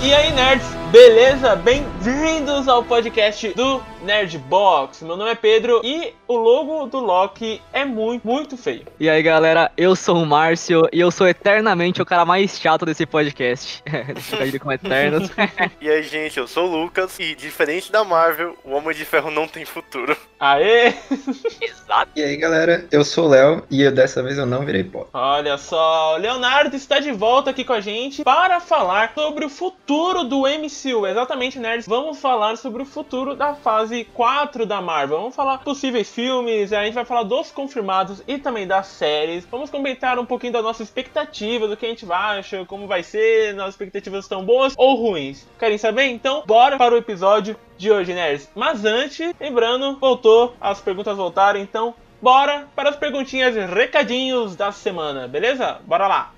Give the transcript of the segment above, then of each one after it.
E aí, nerds, beleza? Bem-vindos ao podcast do Nerdbox. Meu nome é Pedro e o logo do Loki é muito, muito feio. E aí, galera, eu sou o Márcio e eu sou eternamente o cara mais chato desse podcast. Trocadilho com Eternos. E aí, gente, eu sou o Lucas e diferente da Marvel, o Homem de Ferro não tem futuro. Aê! Exato. E aí galera, eu sou o Léo e eu, dessa vez eu não virei pó. Olha só, o Leonardo está de volta aqui com a gente para falar sobre o futuro do MCU. Exatamente, nerds, vamos falar sobre o futuro da fase 4 da Marvel. Vamos falar possíveis filmes, a gente vai falar dos confirmados e também das séries. Vamos comentar um pouquinho da nossa expectativa, do que a gente acha, como vai ser, nossas expectativas estão boas ou ruins. Querem saber? Então, bora para o episódio de hoje, nerds. Mas antes, lembrando, voltou, as perguntas voltaram, então bora para as perguntinhas e recadinhos da semana, beleza? Bora lá!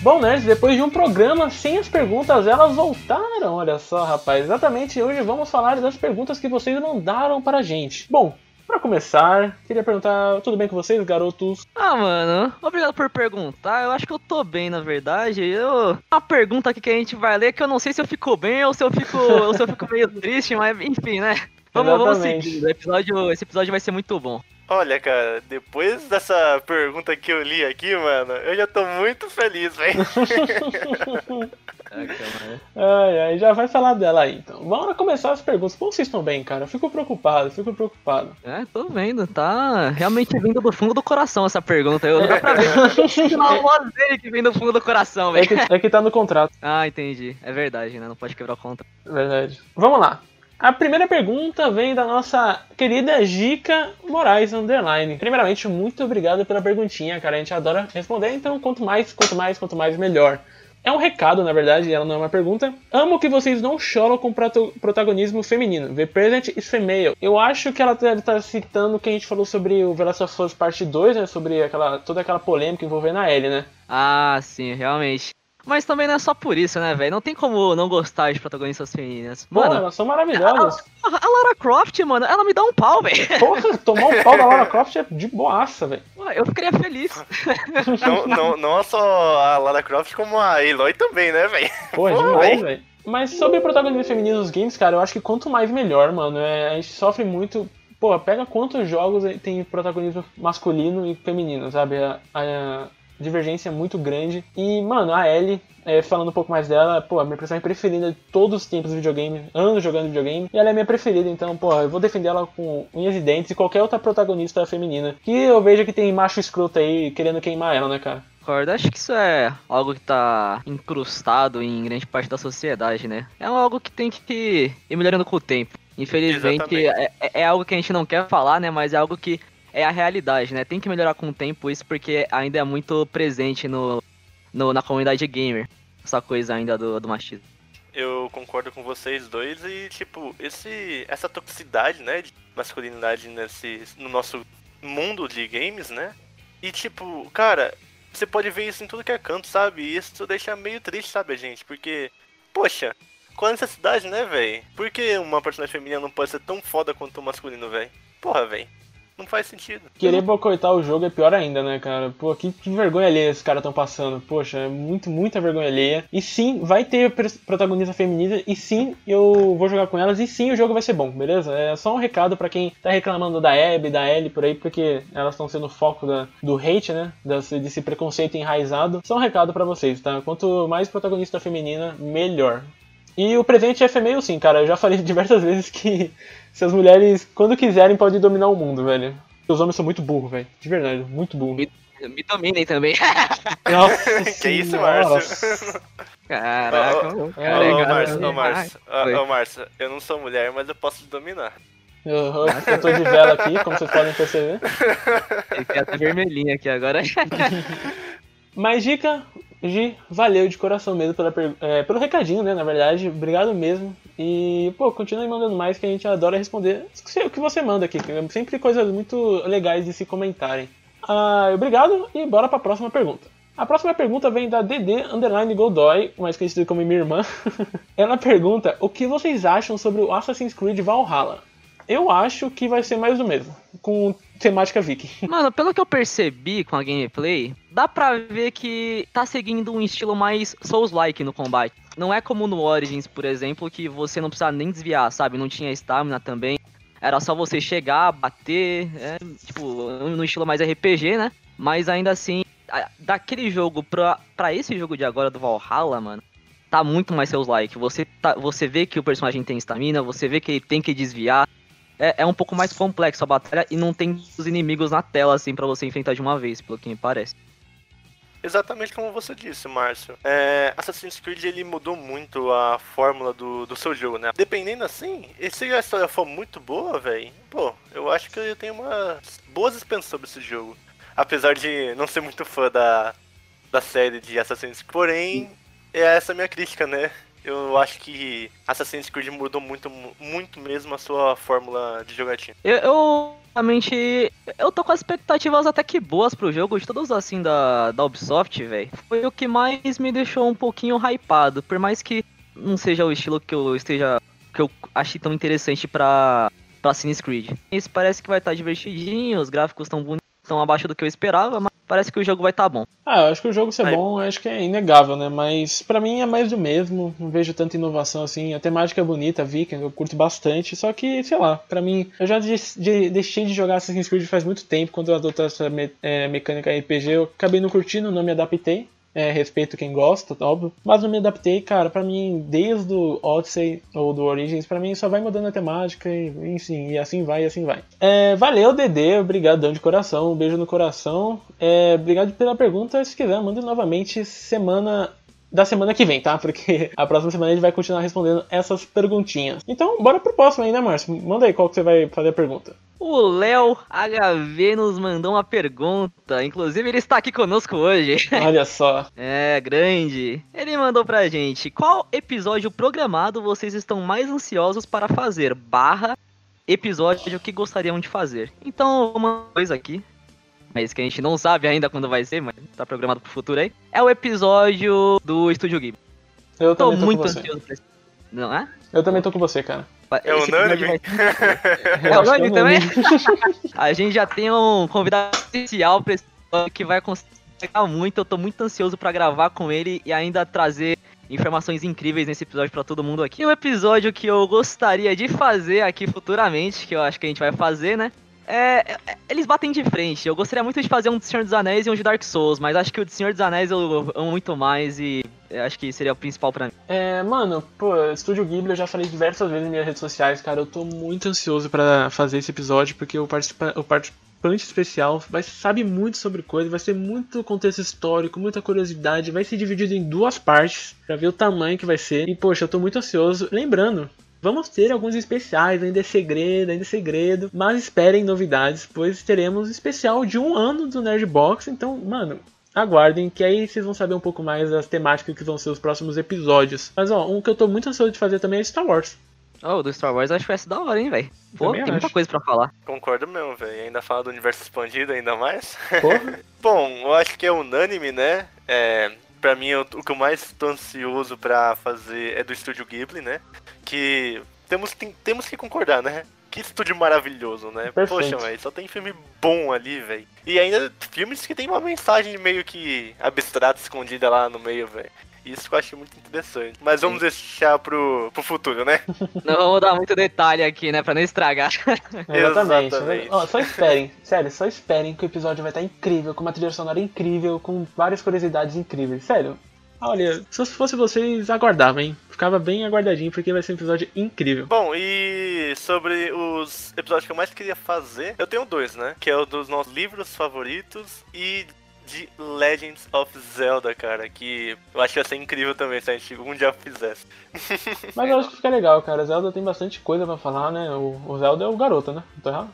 Bom, nerds, depois de um programa sem as perguntas, elas voltaram, olha só, rapaz. Exatamente, hoje vamos falar das perguntas que vocês mandaram para a gente. Bom, para começar, queria perguntar, tudo bem com vocês, garotos? Ah, mano, obrigado por perguntar. Eu acho que eu tô bem, na verdade. Eu... Uma pergunta aqui que a gente vai ler que eu não sei se eu fico bem ou se eu fico, ou se eu fico meio triste, mas enfim, né? Vamos, vamos seguir. Episódio, esse episódio vai ser muito bom. Olha, cara, depois dessa pergunta que eu li aqui, mano, eu já tô muito feliz, velho. Ai, ai, já vai falar dela aí, então. Vamos começar as perguntas. Como vocês estão bem, cara? Eu fico preocupado, fico preocupado. É, tô vendo, tá realmente vindo do fundo do coração essa pergunta. Eu dá pra ver voz dele que vem do fundo do coração, É velho. que, é que tá no contrato, Ah, entendi. É verdade, né? Não pode quebrar o contrato. é verdade. Vamos lá. A primeira pergunta vem da nossa querida Gica Moraes Underline. Primeiramente, muito obrigado pela perguntinha, cara. A gente adora responder, então quanto mais, quanto mais, quanto mais, melhor. É um recado, na verdade, ela não é uma pergunta. Amo que vocês não choram com protagonismo feminino. The present is female. Eu acho que ela deve estar citando o que a gente falou sobre o The Last of Us Parte 2, né? Sobre aquela, toda aquela polêmica envolvendo a Ellie, né? Ah, sim, realmente. Mas também não é só por isso, né, velho? Não tem como não gostar de protagonistas femininas. Pô, Mano, elas são maravilhosas. a, a Lara Croft, mano, ela me dá um pau, velho. Porra, tomar um pau da Lara Croft é de boaça, velho. Eu ficaria feliz. não, não, não só a Lara Croft, como a Eloy também, né, velho? Pô, é demais, velho. Mas sobre protagonismo feminino nos games, cara, eu acho que quanto mais melhor, mano. É, a gente sofre muito. Pô, pega quantos jogos tem protagonismo masculino e feminino, sabe? A, a divergência é muito grande. E, mano, a Ellie, é, falando um pouco mais dela, pô, a minha personagem preferida de todos os tempos de videogame, anos jogando videogame, e ela é minha preferida, então, pô, eu vou defender ela com unhas e dentes e qualquer outra protagonista feminina. Que eu vejo que tem macho escroto aí querendo queimar ela, né, cara? Acho que isso é algo que tá incrustado em grande parte da sociedade, né? É algo que tem que ir melhorando com o tempo. Infelizmente, Exatamente. é, é algo que a gente não quer falar, né? Mas é algo que é a realidade, né? Tem que melhorar com o tempo isso porque ainda é muito presente no, no- na comunidade gamer. Essa coisa ainda do, do machismo. Eu concordo com vocês dois e, tipo, esse, essa toxicidade, né, de masculinidade nesse, no nosso mundo de games, né? E, tipo, cara, você pode ver isso em tudo que é canto, sabe? E isso deixa meio triste, sabe, gente? Porque, poxa, qual a necessidade, né, velho? Por que uma personagem feminina não pode ser tão foda quanto o masculino, velho? Porra, velho. Não faz sentido. Querer boicotar o jogo é pior ainda, né, cara? Pô, que, que vergonha alheia esses caras estão passando. Poxa, é muito, muita vergonha alheia. E sim, vai ter protagonista feminina. E sim, eu vou jogar com elas. E sim, o jogo vai ser bom, beleza? É só um recado pra quem tá reclamando da Abby, da Ellie por aí, porque elas estão sendo foco da, do hate, né? Desse, desse preconceito enraizado. Só um recado pra vocês, tá? Quanto mais protagonista feminina, melhor. E o presente é female sim, cara. Eu já falei diversas vezes que se as mulheres, quando quiserem, podem dominar o mundo, velho. Os homens são muito burros, velho. De verdade, muito burro. Me, me dominem também. Nossa que isso, senhora. Márcio? Caraca, Ô, o Ô, cara é ô, gato, Márcio, ô, Márcio, Márcio, eu não sou mulher, mas eu posso te dominar. Eu, eu tô de vela aqui, como vocês podem perceber. Ele até vermelhinho aqui agora. Mas dica, Gi, valeu de coração mesmo pela é, pelo recadinho, né? Na verdade, obrigado mesmo. E, pô, continue mandando mais que a gente adora responder o que você manda aqui. é Sempre coisas muito legais de se comentarem. Ah, obrigado e bora pra próxima pergunta. A próxima pergunta vem da DD Underline Godoy, mais conhecida como minha irmã. Ela pergunta: O que vocês acham sobre o Assassin's Creed Valhalla? Eu acho que vai ser mais do mesmo, com temática viking. Mano, pelo que eu percebi com a gameplay, dá pra ver que tá seguindo um estilo mais Souls-like no combate. Não é como no Origins, por exemplo, que você não precisa nem desviar, sabe? Não tinha stamina também. Era só você chegar, bater, é, tipo, no estilo mais RPG, né? Mas ainda assim, daquele jogo pra, pra esse jogo de agora do Valhalla, mano, tá muito mais seus like. Você, tá, você vê que o personagem tem estamina, você vê que ele tem que desviar. É, é um pouco mais complexo a batalha e não tem os inimigos na tela, assim, para você enfrentar de uma vez, pelo que me parece. Exatamente como você disse, Márcio. É, Assassin's Creed ele mudou muito a fórmula do, do seu jogo, né? Dependendo assim, se a história for muito boa, velho, pô, eu acho que eu tenho umas boas experiências sobre esse jogo. Apesar de não ser muito fã da, da série de Assassin's Creed, porém, é essa a minha crítica, né? Eu acho que Assassin's Creed mudou muito, muito mesmo a sua fórmula de jogatina. Eu, eu realmente, eu tô com expectativas até que boas pro jogo, de todos assim da, da Ubisoft, velho. Foi o que mais me deixou um pouquinho hypado, por mais que não seja o estilo que eu esteja, que eu achei tão interessante pra, pra Assassin's Creed. Isso parece que vai estar tá divertidinho, os gráficos estão estão abaixo do que eu esperava, mas parece que o jogo vai estar tá bom. Ah, eu acho que o jogo ser Aí. bom, acho que é inegável, né? Mas para mim é mais do mesmo, não vejo tanta inovação assim. A temática é bonita, Viking, eu curto bastante, só que, sei lá, para mim, eu já de, de, deixei de jogar Assassin's Creed faz muito tempo, quando eu adotou essa me, é, mecânica RPG, eu acabei não curtindo, não me adaptei. É, respeito quem gosta, óbvio. Mas não me adaptei, cara. Pra mim, desde o Odyssey ou do Origins, pra mim só vai mudando a temática e, enfim, e assim vai, e assim vai. É, valeu, Dedê. Obrigadão de coração. Um beijo no coração. É, obrigado pela pergunta. Se quiser, manda novamente semana da semana que vem, tá? Porque a próxima semana a gente vai continuar respondendo essas perguntinhas. Então, bora pro próximo aí, né, Márcio? Manda aí qual que você vai fazer a pergunta. O Léo HV nos mandou uma pergunta. Inclusive, ele está aqui conosco hoje. Olha só. é, grande. Ele mandou pra gente: Qual episódio programado vocês estão mais ansiosos para fazer? Barra episódio que gostariam de fazer. Então, uma coisa aqui mas que a gente não sabe ainda quando vai ser, mas tá programado pro futuro aí. É o episódio do Estúdio Ghibli. Eu tô tô muito ansioso pra esse. Não é? Eu também tô com você, cara. É unânime? Vai... é unânime também? a gente já tem um convidado especial pra esse episódio que vai conseguir muito. Eu tô muito ansioso para gravar com ele e ainda trazer informações incríveis nesse episódio para todo mundo aqui. E o episódio que eu gostaria de fazer aqui futuramente, que eu acho que a gente vai fazer, né? É, é, eles batem de frente. Eu gostaria muito de fazer um de Senhor dos Anéis e um de Dark Souls, mas acho que o de Senhor dos Anéis eu amo muito mais e acho que seria o principal para mim. É, mano, pô, Estúdio Ghibli eu já falei diversas vezes nas minhas redes sociais, cara. Eu tô muito ansioso para fazer esse episódio porque o, participa o participante especial vai, sabe muito sobre coisa, vai ser muito contexto histórico, muita curiosidade, vai ser dividido em duas partes para ver o tamanho que vai ser. E poxa, eu tô muito ansioso. Lembrando, Vamos ter alguns especiais, ainda é segredo, ainda é segredo, mas esperem novidades, pois teremos especial de um ano do Nerdbox, então, mano, aguardem que aí vocês vão saber um pouco mais das temáticas que vão ser os próximos episódios. Mas ó, um que eu tô muito ansioso de fazer também é Star Wars. Oh, do Star Wars acho que vai ser da hora, hein, velho. Pô, tem acho. muita coisa pra falar. Concordo mesmo, velho. Ainda fala do universo expandido ainda mais. Bom, eu acho que é unânime, né? É, pra mim, o, o que eu mais tô ansioso pra fazer é do Estúdio Ghibli, né? Que temos, tem, temos que concordar, né? Que estúdio maravilhoso, né? Perfeito. Poxa, velho, só tem filme bom ali, velho. E ainda filmes que tem uma mensagem meio que abstrata, escondida lá no meio, velho. Isso eu acho muito interessante. Mas vamos deixar pro, pro futuro, né? Não vamos dar muito detalhe aqui, né? Pra não estragar. Exatamente. Exatamente. Ó, só esperem, sério, só esperem que o episódio vai estar incrível, com uma trilha sonora incrível, com várias curiosidades incríveis. Sério, Olha, se fosse vocês, aguardavam, hein? Ficava bem aguardadinho, porque vai ser um episódio incrível. Bom, e sobre os episódios que eu mais queria fazer, eu tenho dois, né? Que é o dos nossos livros favoritos e de Legends of Zelda, cara, que eu acho que ia ser incrível também se a gente um dia fizesse. Mas eu acho que fica legal, cara. Zelda tem bastante coisa para falar, né? O, o, Zelda é o garoto, né? Não tô errado?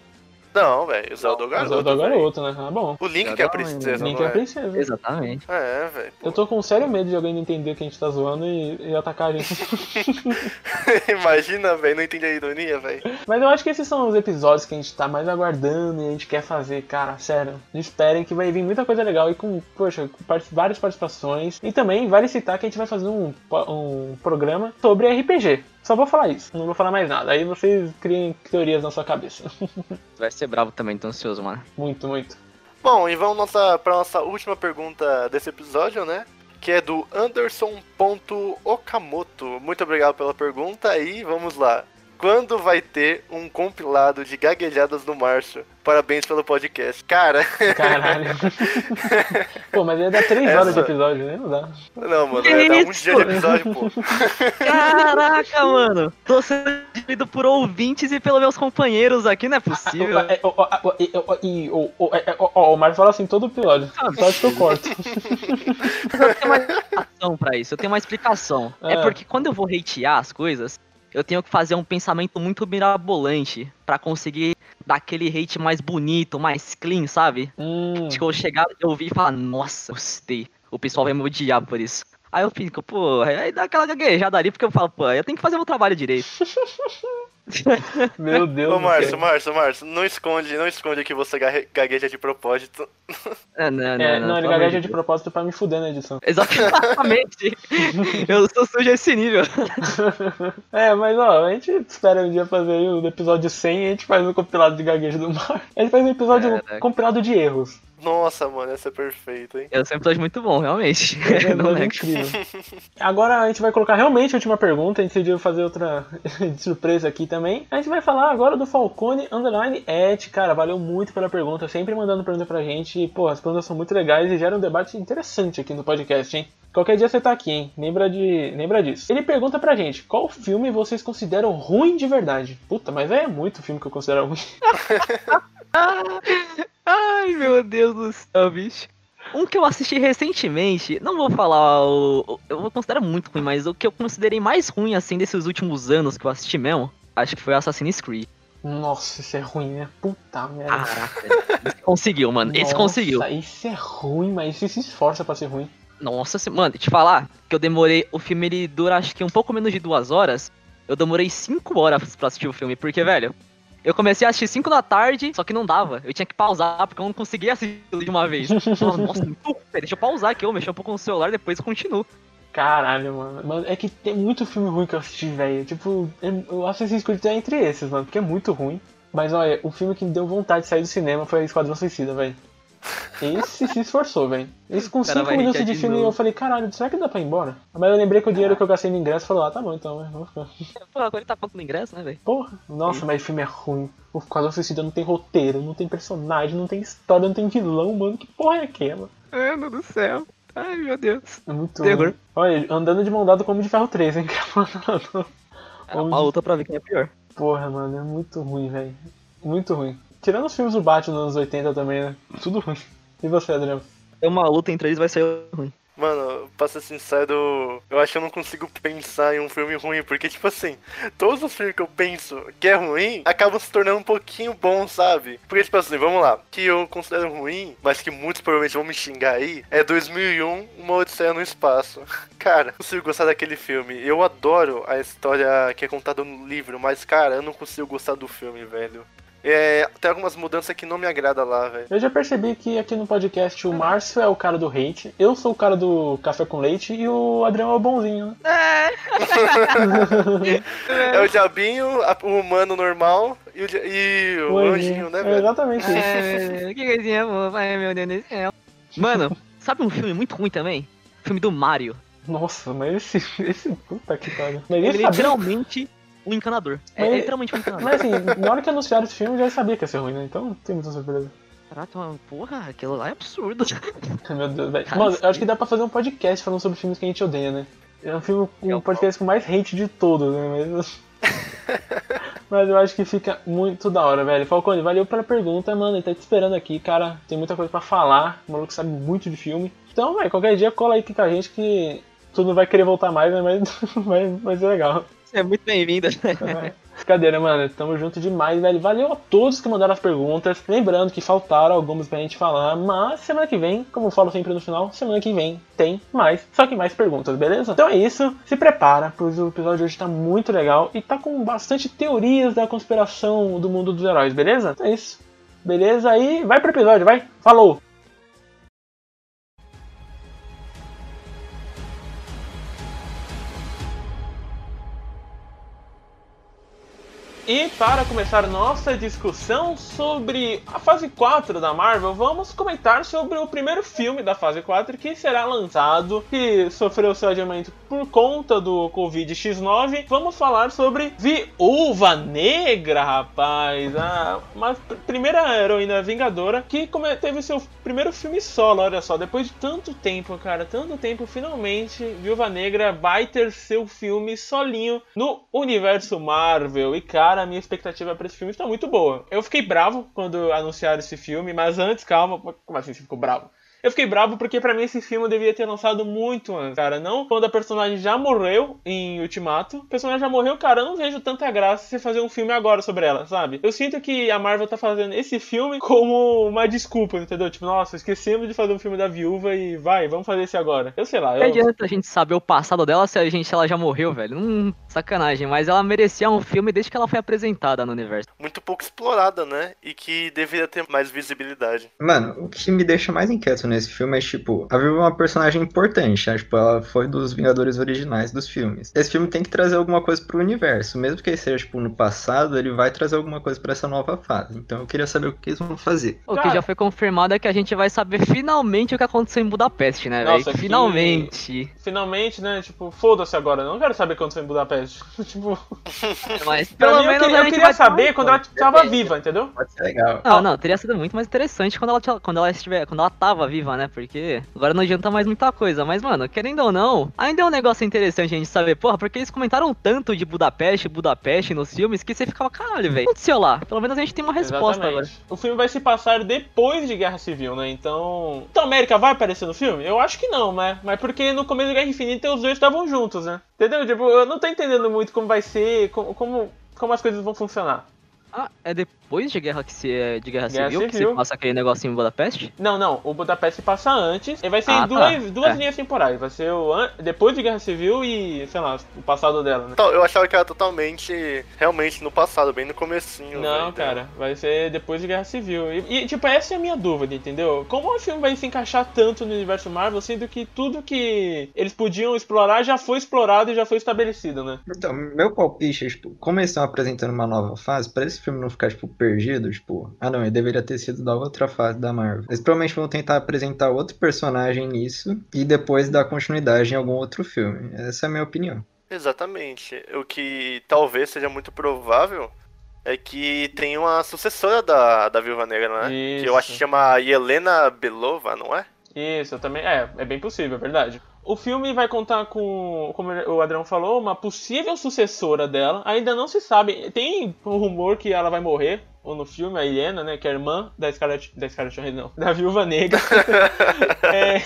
Não, velho, o Zelda é o garoto. o do velho. garoto, né? Ah, bom. O Link que é a Zelda é o princesa, Link não é a é? princesa. Exatamente. É, velho. Eu tô com sério medo de alguém não entender que a gente tá zoando e, e atacar a gente. Imagina, velho, não entendi a ironia, velho. Mas eu acho que esses são os episódios que a gente tá mais aguardando e a gente quer fazer, cara, sério. Esperem que vai vir muita coisa legal e com, poxa, várias participações. E também vale citar que a gente vai fazer um, um programa sobre RPG. Só vou falar isso, não vou falar mais nada. Aí vocês criem teorias na sua cabeça. Vai ser bravo também, tô ansioso, mano. muito, muito. Bom, e vamos nossa, pra nossa última pergunta desse episódio, né? Que é do Anderson.okamoto. Muito obrigado pela pergunta e vamos lá. Quando vai ter um compilado de gaguejadas do Márcio? Parabéns pelo podcast. Cara, Caralho. Pô, mas ia dar 3 Essa- horas de episódio, né? Não dá. não, mano, ia dar um dia de episódio, pô. Caraca, mano. Tô sendo lido por ouvintes e pelos meus companheiros aqui, não é possível. É, e- é, O Mário fala assim todo episódio. Só que eu corto. Eu tenho uma explicação pra isso, eu tenho uma explicação. É Ah. porque quando eu vou hatear as coisas, eu tenho que fazer um pensamento muito mirabolante pra conseguir dar aquele hate mais bonito, mais clean, sabe? Hum, Tipo, eu chegar, eu ouvir e falar, nossa, gostei. O pessoal vai me odiar por isso. Aí eu fico, pô, aí dá aquela gaguejada ali, porque eu falo, pô, eu tenho que fazer meu trabalho direito. meu Deus Ô, do Márcio. Márcio, Márcio, não esconde, não esconde que você gague- gagueja de propósito. É, não, É, não, ele pelo amor gagueja de propósito pra me fuder na edição. Exatamente. eu sou sujo a esse nível. É, mas ó, a gente espera um dia fazer o episódio 100 e a gente faz um compilado de gaguejo do mar. A gente faz um episódio Caraca. compilado de erros. Nossa, mano, essa é perfeito, hein? Eu sempre acho muito bom, realmente. É um Não episódio nego. incrível. Agora a gente vai colocar realmente a última pergunta. A gente decidiu fazer outra de surpresa aqui também. A gente vai falar agora do Falcone Underline Et. Cara, valeu muito pela pergunta. Sempre mandando pergunta pra gente. E, pô, as perguntas são muito legais e geram um debate interessante aqui no podcast, hein? Qualquer dia você tá aqui, hein? Lembra, de... Lembra disso. Ele pergunta pra gente: qual filme vocês consideram ruim de verdade? Puta, mas é muito filme que eu considero ruim. Ai, meu Deus do céu, bicho. Um que eu assisti recentemente, não vou falar o. Eu considero muito ruim, mas o que eu considerei mais ruim, assim, desses últimos anos que eu assisti mesmo, acho que foi Assassin's Creed. Nossa, isso é ruim, né? Puta merda. Caraca. esse conseguiu, mano. Esse Nossa, conseguiu. Isso é ruim, mas isso se esforça pra ser ruim. Nossa, mano, te falar que eu demorei. O filme ele dura acho que um pouco menos de duas horas. Eu demorei cinco horas pra assistir o filme, porque, velho. Eu comecei a assistir 5 da tarde, só que não dava. Eu tinha que pausar, porque eu não conseguia assistir de uma vez. Falava, Nossa, deixa eu pausar aqui, eu mexer um pouco no celular, depois eu continuo. Caralho, mano. Mano, É que tem muito filme ruim que eu assisti, velho. Tipo, eu- o Assassin's Creed tá entre esses, mano, porque é muito ruim. Mas olha, o filme que me deu vontade de sair do cinema foi Esquadrão Suicida, velho. Esse se esforçou, velho. Esse com O cara 5 vai minutos de de filme novo. eu falei, caralho, será que dá pra ir embora? Mas eu lembrei que o dinheiro que eu gastei no ingresso falou, ah, tá bom então, né? Vamos ficar. Pô, agora ele tá falando no ingresso, né, velho? Porra, nossa, mas o filme é ruim. O Esquadrão Suicida não tem roteiro, não tem personagem, não tem história, não tem vilão, mano. Que porra é aquela? Mano do céu. Ai, meu Deus. É muito Terror. ruim. Olha, andando de mão dada com o Homem de Ferro 3, hein? É uma luta pra ver quem é pior. Porra, mano, é muito ruim, velho. Muito ruim. Tirando os filmes do Batman nos anos 80 também, né? Tudo ruim. E você, Adriano? É uma luta entre eles vai ser ruim. Mano, pra ser sincero, eu acho que eu não consigo pensar em um filme ruim, porque, tipo assim, todos os filmes que eu penso que é ruim acabam se tornando um pouquinho bons, sabe? Porque, tipo assim, vamos lá, que eu considero ruim, mas que muitos provavelmente vão me xingar aí, é 2001, Uma Odisseia no Espaço. Cara, eu consigo gostar daquele filme. Eu adoro a história que é contada no livro, mas, cara, eu não consigo gostar do filme, velho. É, tem algumas mudanças que não me agrada lá, velho. Eu já percebi que aqui no podcast o Márcio é o cara do hate, eu sou o cara do café com leite e o Adriano é o bonzinho, né? É o diabinho, a- o humano normal e o, e o anjinho, né, É velho? exatamente isso. É, que coisinha boa, ai meu Deus do céu. Mano, sabe um filme muito ruim também? Filme do Mario. Nossa, mas esse. esse puta que pariu. Ele é sabia. literalmente um encanador. É, Mas- é literalmente um encanador. Mas assim, na hora que anunciaram esse filme eu já sabia que ia ser ruim, né? Então não tem muita surpresa. Caraca, mano, porra, aquilo lá é absurdo. Meu Deus, velho. Mano, eu acho que dá pra fazer um podcast falando sobre filmes que a gente odeia, né? É um filme, um podcast com mais hate de todos, né? Mas... Mas eu acho que fica muito da hora, velho. Falcone, valeu pela pergunta, mano. Ele tá te esperando aqui, cara. Tem muita coisa pra falar. O maluco sabe muito de filme. Então, velho, qualquer dia cola aí aqui com a gente que tu não vai querer voltar mais, né? Mas vai, vai ser legal. É muito bem-vinda. Brincadeira, mano. Tamo junto demais, velho. Valeu a todos que mandaram as perguntas. Lembrando que faltaram algumas pra gente falar, mas semana que vem, como eu falo sempre no final, semana que vem tem mais, só que mais perguntas, beleza? Então é isso. Se prepara, pois o episódio de hoje tá muito legal e tá com bastante teorias da conspiração do mundo dos heróis, beleza? Então é isso. Beleza? Aí vai pro episódio, vai. Falou! E para começar nossa discussão sobre a fase 4 da Marvel, vamos comentar sobre o primeiro filme da fase 4 que será lançado, que sofreu seu adiamento por conta do Covid X9. Vamos falar sobre Viúva Negra, rapaz, a uma primeira heroína vingadora que teve seu primeiro filme solo, olha só, depois de tanto tempo, cara, tanto tempo, finalmente Viúva Negra vai ter seu filme solinho no universo Marvel. E cara, a minha expectativa para esse filme está muito boa. Eu fiquei bravo quando anunciaram esse filme, mas antes, calma, como assim você ficou bravo? Eu fiquei bravo porque para mim esse filme devia ter lançado muito antes, cara. Não quando a personagem já morreu em Ultimato. A personagem já morreu, cara, eu não vejo tanta graça você fazer um filme agora sobre ela, sabe? Eu sinto que a Marvel tá fazendo esse filme como uma desculpa, entendeu? Tipo, nossa, esquecemos de fazer um filme da viúva e vai, vamos fazer esse agora. Eu sei lá. Eu... Não adianta a gente saber o passado dela se a gente ela já morreu, velho. Hum, sacanagem, mas ela merecia um filme desde que ela foi apresentada no universo. Muito pouco explorada, né? E que deveria ter mais visibilidade. Mano, o que me deixa mais inquieto nesse filme é, tipo, a Viúva é uma personagem importante, né? Tipo, ela foi dos Vingadores originais dos filmes. Esse filme tem que trazer alguma coisa pro universo. Mesmo que ele seja, tipo, no passado, ele vai trazer alguma coisa para essa nova fase. Então eu queria saber o que eles vão fazer. O que já foi confirmado é que a gente vai saber finalmente o que aconteceu em Budapeste, né, velho? Finalmente. Finalmente, né? Tipo, foda-se agora. Eu não quero saber o que aconteceu em Budapeste. tipo. Mas pelo mim, menos eu queria, eu queria saber quando ela tava viva, entendeu? Pode ser legal. Não, não, teria sido muito mais interessante quando ela, quando ela estiver. Quando ela tava viva, né? Porque agora não adianta mais muita coisa. Mas, mano, querendo ou não, ainda é um negócio interessante a gente saber, porra, porque eles comentaram tanto de Budapeste, Budapeste nos filmes que você ficava, caralho, velho. O que aconteceu lá? Pelo menos a gente tem uma resposta Exatamente. agora. O filme vai se passar depois de Guerra Civil, né? Então. Então, América vai aparecer no filme? Eu acho que não, né? Mas porque no começo da Guerra Infinita os dois estavam juntos, né? Entendeu? Tipo, eu não tô entendendo muito como vai ser, como, como, como as coisas vão funcionar. Ah, é depois de Guerra, que se, é de Guerra, Guerra Civil, Civil, que você passa aquele negocinho em Budapeste? Não, não. O Budapeste passa antes. E vai ser ah, em duas, tá. duas é. linhas temporais. Vai ser o an... depois de Guerra Civil e, sei lá, o passado dela, né? Então, eu achava que era totalmente, realmente, no passado, bem no comecinho. Não, véio, cara. Vai ser depois de Guerra Civil. E, e, tipo, essa é a minha dúvida, entendeu? Como o filme vai se encaixar tanto no universo Marvel, sendo que tudo que eles podiam explorar já foi explorado e já foi estabelecido, né? Então, meu palpite é, tipo, como eles estão apresentando uma nova fase, para esse filme não ficar, tipo, perdido, tipo, ah não, ele deveria ter sido da outra fase da Marvel. Eles provavelmente vão tentar apresentar outro personagem nisso e depois dar continuidade em algum outro filme. Essa é a minha opinião. Exatamente. O que talvez seja muito provável é que tem uma sucessora da, da Viúva Negra, né? Isso. Que eu acho que chama Helena Belova, não é? Isso, também. É, é bem possível, é verdade. O filme vai contar com, como o Adriano falou, uma possível sucessora dela. Ainda não se sabe. Tem um rumor que ela vai morrer ou no filme, a Helena, né, que é a irmã da Scarlett, da Scarlett Johansson, não, da Viúva Negra. é...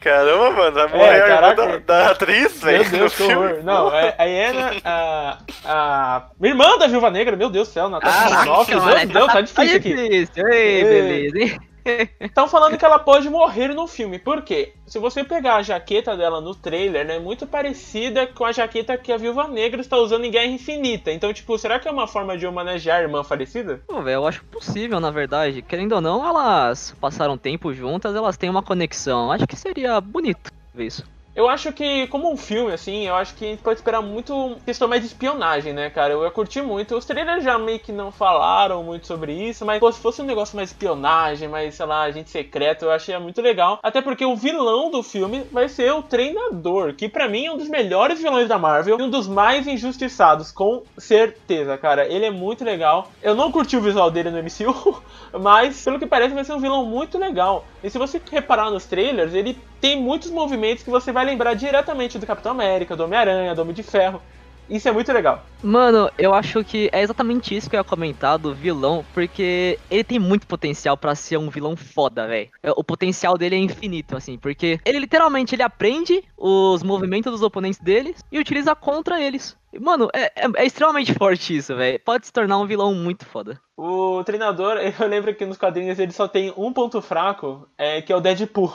Caramba, mano, vai morrer é, caraca, da, da, atriz, velho. Meu Deus, que horror. Não, é, a Helena, a, a irmã da Viúva Negra, meu Deus do céu, Natasha ah, Romanoff, meu Deus, tá difícil aqui. Difícil. Ei, beleza, hein? Estão falando que ela pode morrer no filme. Por quê? Se você pegar a jaqueta dela no trailer, né, é muito parecida com a jaqueta que a Viúva Negra está usando em Guerra Infinita. Então, tipo, será que é uma forma de homenagear a irmã falecida? Pô, velho, eu acho possível, na verdade. Querendo ou não, elas passaram tempo juntas, elas têm uma conexão. Acho que seria bonito ver isso. Eu acho que, como um filme, assim, eu acho que a gente pode esperar muito questão mais de espionagem, né, cara? Eu ia curtir muito. Os trailers já meio que não falaram muito sobre isso, mas pô, se fosse um negócio mais espionagem, mais, sei lá, agente secreto, eu achei muito legal. Até porque o vilão do filme vai ser o treinador, que para mim é um dos melhores vilões da Marvel e um dos mais injustiçados, com certeza, cara. Ele é muito legal. Eu não curti o visual dele no MCU, mas pelo que parece vai ser um vilão muito legal. E se você reparar nos trailers, ele tem muitos movimentos que você vai lembrar diretamente do Capitão América, do Homem-Aranha, do Homem de Ferro. Isso é muito legal. Mano, eu acho que é exatamente isso que eu ia comentar do vilão, porque ele tem muito potencial para ser um vilão foda, velho. É, o potencial dele é infinito, assim, porque ele literalmente ele aprende os movimentos dos oponentes deles e utiliza contra eles. Mano, é, é, é extremamente forte isso, velho. Pode se tornar um vilão muito foda. O treinador, eu lembro que nos quadrinhos ele só tem um ponto fraco, é, que é o Deadpool.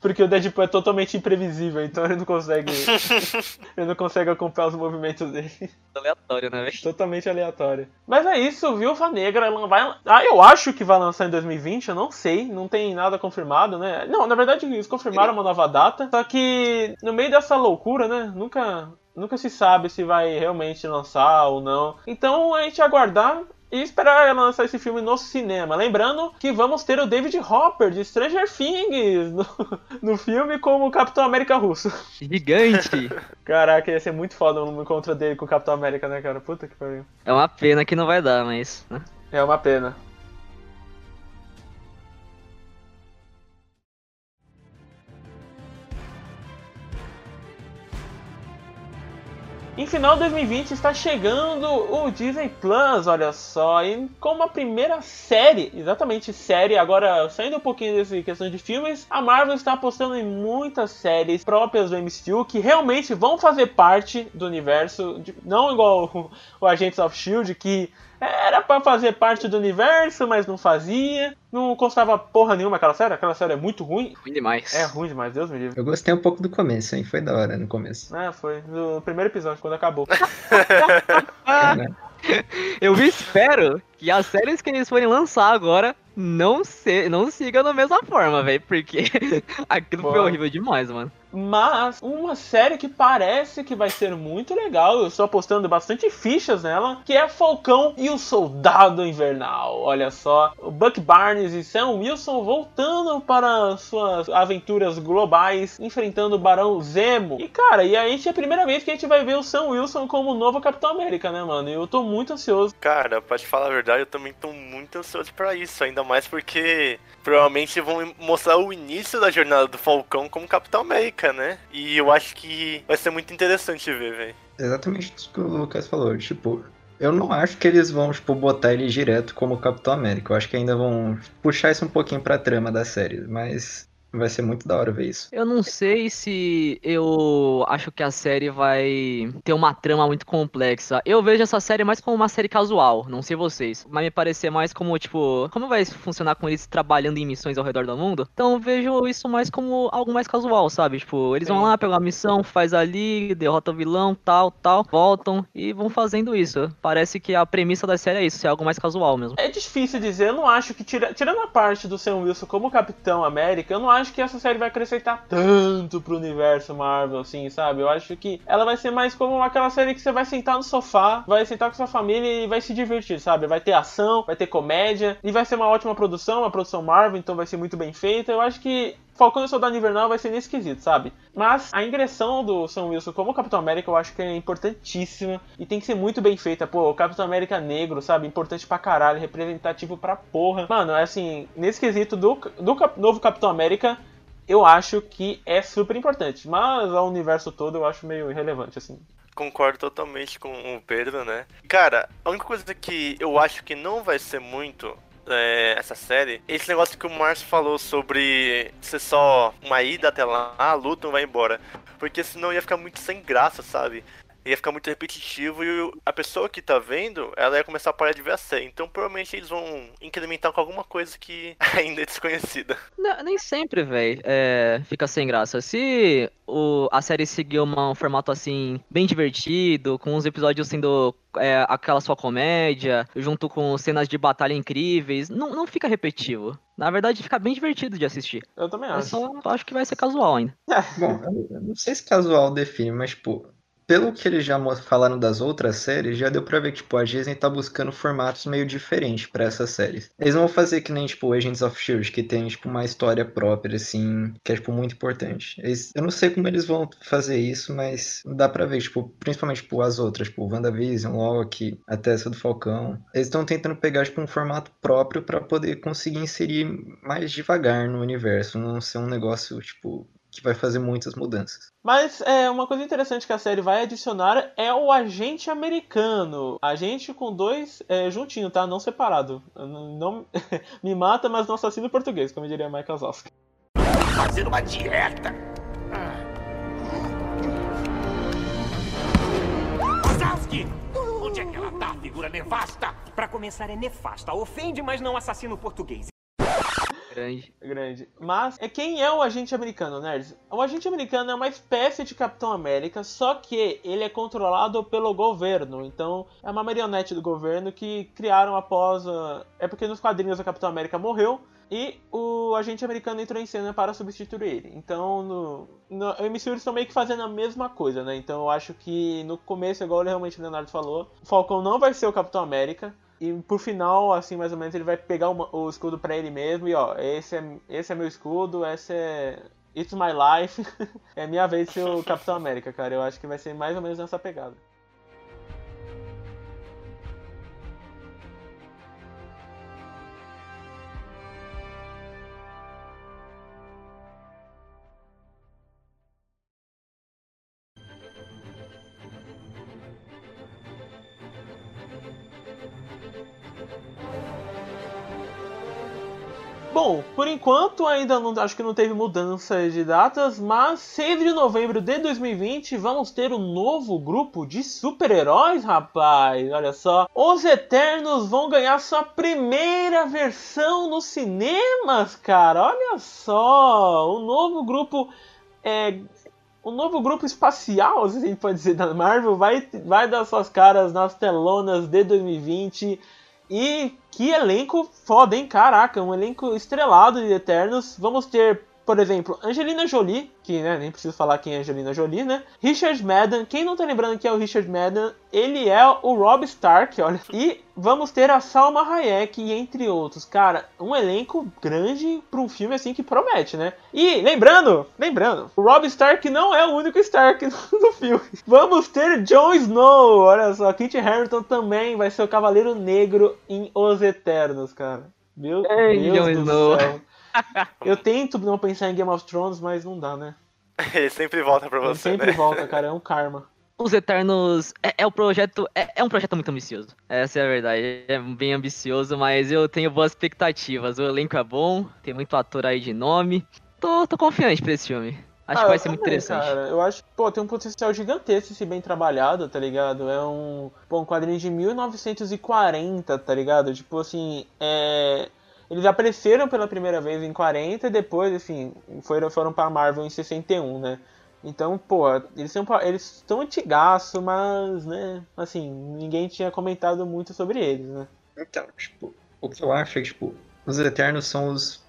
Porque o Deadpool é totalmente imprevisível, então ele não consegue. ele não consegue acompanhar os movimentos dele. Aleatório, né, velho? Totalmente aleatório. Mas é isso, Viúva Negra, ela vai. Ah, eu acho que vai lançar em 2020, eu não sei, não tem nada confirmado, né? Não, na verdade eles confirmaram uma nova data, só que no meio dessa loucura, né? Nunca. Nunca se sabe se vai realmente lançar ou não. Então a gente aguardar e esperar ela lançar esse filme no cinema. Lembrando que vamos ter o David Hopper de Stranger Things no, no filme como o Capitão América russo. Gigante! Caraca, ia ser muito foda um encontro dele com o Capitão América, né, cara? Puta que pariu. É uma pena que não vai dar, mas. Né? É uma pena. Em final de 2020 está chegando o Disney Plus, olha só, e com uma primeira série, exatamente série, agora saindo um pouquinho dessa questão de filmes, a Marvel está apostando em muitas séries próprias do MCU que realmente vão fazer parte do universo, de, não igual o, o Agents of Shield que era para fazer parte do universo, mas não fazia. Não constava porra nenhuma aquela série. Aquela série é muito ruim. Ruim demais. É ruim demais, Deus me livre. Eu gostei um pouco do começo, hein? Foi da hora no começo. É, foi. No primeiro episódio, quando acabou. Eu espero que as séries que eles forem lançar agora não, se, não sigam da mesma forma, velho. Porque aquilo foi horrível demais, mano. Mas uma série que parece que vai ser muito legal, eu estou apostando bastante fichas nela, que é Falcão e o Soldado Invernal. Olha só, o Buck Barnes e Sam Wilson voltando para suas aventuras globais, enfrentando o Barão Zemo. E cara, e a gente é a primeira vez que a gente vai ver o Sam Wilson como novo Capitão América, né, mano? E eu tô muito ansioso. Cara, pra te falar a verdade, eu também tô muito ansioso pra isso. Ainda mais porque provavelmente vão mostrar o início da jornada do Falcão como Capitão América, né? E eu acho que vai ser muito interessante ver, velho. Exatamente isso que o Lucas falou. Tipo, eu não acho que eles vão, tipo, botar ele direto como Capitão América. Eu acho que ainda vão puxar isso um pouquinho pra trama da série. Mas vai ser muito da hora ver isso. Eu não sei se eu acho que a série vai ter uma trama muito complexa. Eu vejo essa série mais como uma série casual, não sei vocês. Mas me parecer mais como, tipo, como vai funcionar com eles trabalhando em missões ao redor do mundo? Então eu vejo isso mais como algo mais casual, sabe? Tipo, eles vão lá, pegam a missão, faz ali, derrota o vilão, tal, tal, voltam e vão fazendo isso. Parece que a premissa da série é isso, é algo mais casual mesmo. É difícil dizer, eu não acho que, tira- tirando a parte do Sam Wilson como Capitão América, eu não acho que essa série vai acrescentar tanto pro universo Marvel, assim, sabe? Eu acho que ela vai ser mais como aquela série que você vai sentar no sofá, vai sentar com sua família e vai se divertir, sabe? Vai ter ação, vai ter comédia, e vai ser uma ótima produção, uma produção Marvel, então vai ser muito bem feita. Eu acho que Falcão e o Soldado Invernal vai ser nesse quesito, sabe? Mas a ingressão do Sam Wilson como Capitão América eu acho que é importantíssima e tem que ser muito bem feita. Pô, o Capitão América negro, sabe? Importante pra caralho, representativo pra porra. Mano, é assim, nesse quesito do, do cap- novo Capitão América, eu acho que é super importante. Mas ao universo todo eu acho meio irrelevante, assim. Concordo totalmente com o Pedro, né? Cara, a única coisa que eu acho que não vai ser muito é, essa série, esse negócio que o Márcio falou sobre ser só uma ida até lá, lutam, vai embora. Porque senão ia ficar muito sem graça, sabe? Ia ficar muito repetitivo e a pessoa que tá vendo, ela ia começar a parar de ver a série. Então provavelmente eles vão incrementar com alguma coisa que ainda é desconhecida. Não, nem sempre, velho, é, fica sem graça. Se o, a série seguir uma- um formato assim, bem divertido, com os episódios sendo é, aquela sua comédia, junto com cenas de batalha incríveis, não, não fica repetitivo. Na verdade, fica bem divertido de assistir. Eu também Eu acho. só acho que vai ser casual ainda. Bom, eu eu não sei se casual define, mas, tipo, pelo que eles já falaram das outras séries, já deu pra ver que, tipo, a Disney tá buscando formatos meio diferentes pra essas séries. Eles não vão fazer que nem, tipo, Agents of S.H.I.E.L.D., que tem, tipo, uma história própria, assim, que é, tipo, muito importante. Eles- eu não sei como eles vão fazer isso, mas dá pra ver, tipo, principalmente, tipo, as outras, tipo, WandaVision, Loki, até essa do Falcão. Eles estão tentando pegar, tipo, um formato próprio pra poder conseguir inserir mais devagar no universo, não ser um negócio, tipo, que vai fazer muitas mudanças. Mas é uma coisa interessante que a série vai adicionar é o agente americano. Agente com dois é, juntinho, tá? Não separado. Não, me mata, mas não assassino português, como diria Michael Zosky. Fazer uma dieta. Wazowski! Onde é que ela tá, figura nefasta? Pra começar, é nefasta. Ofende, mas não assassino português. Grande. Grande. Mas é quem é o agente americano, nerds? O agente americano é uma espécie de Capitão América, só que ele é controlado pelo governo. Então é uma marionete do governo que criaram após. A... É porque nos quadrinhos o Capitão América morreu. E o agente americano entrou em cena para substituir ele. Então, no, no MCU eles estão meio que fazendo a mesma coisa, né? Então eu acho que no começo, igual realmente o Leonardo falou, o Falcão não vai ser o Capitão América. E por final, assim, mais ou menos, ele vai pegar o, o escudo pra ele mesmo e ó, esse é, esse é meu escudo, esse é. It's my life. é minha vez de ser o Capitão América, cara. Eu acho que vai ser mais ou menos nessa pegada. Por enquanto ainda não, acho que não teve mudança de datas, mas 6 de novembro de 2020 vamos ter um novo grupo de super-heróis, rapaz. Olha só, os Eternos vão ganhar sua primeira versão nos cinemas, cara. Olha só, o novo grupo é o novo grupo espacial, se a gente pode dizer, da Marvel, vai, vai dar suas caras nas telonas de 2020. E que elenco foda, hein? Caraca, um elenco estrelado de Eternos. Vamos ter, por exemplo, Angelina Jolie, que né, nem preciso falar quem é Angelina Jolie, né? Richard Madden, quem não tá lembrando quem é o Richard Madden, ele é o Rob Stark, olha. E vamos ter a Salma Hayek, entre outros. Cara, um elenco grande pra um filme assim que promete, né? E lembrando, lembrando, o Rob Stark não é o único Stark do filme. Vamos ter Jon Snow, olha só, Kit Harington também vai ser o Cavaleiro Negro em Os Eternos, cara. Meu Ei, Deus Jon do Snow. céu. Eu tento não pensar em Game of Thrones, mas não dá, né? Ele sempre volta pra Ele você, sempre né? volta, cara, é um karma. Os Eternos é, é um projeto. É, é um projeto muito ambicioso. Essa é a verdade. É bem ambicioso, mas eu tenho boas expectativas. O elenco é bom, tem muito ator aí de nome. Tô, tô confiante pra esse filme. Acho Ah, que vai eu ser muito também, interessante. Cara, eu acho que, pô, tem um potencial gigantesco se bem trabalhado, tá ligado? É um, pô, um quadrinho de 1940, tá ligado? Tipo assim, é... Eles apareceram pela primeira vez em 40 e depois, assim, foram, foram pra Marvel em 61, né? Então, pô, eles são eles estão antigaço, mas, né, assim, ninguém tinha comentado muito sobre eles, né? Então, tipo, o que eu acho é que, tipo, os Eternos são os.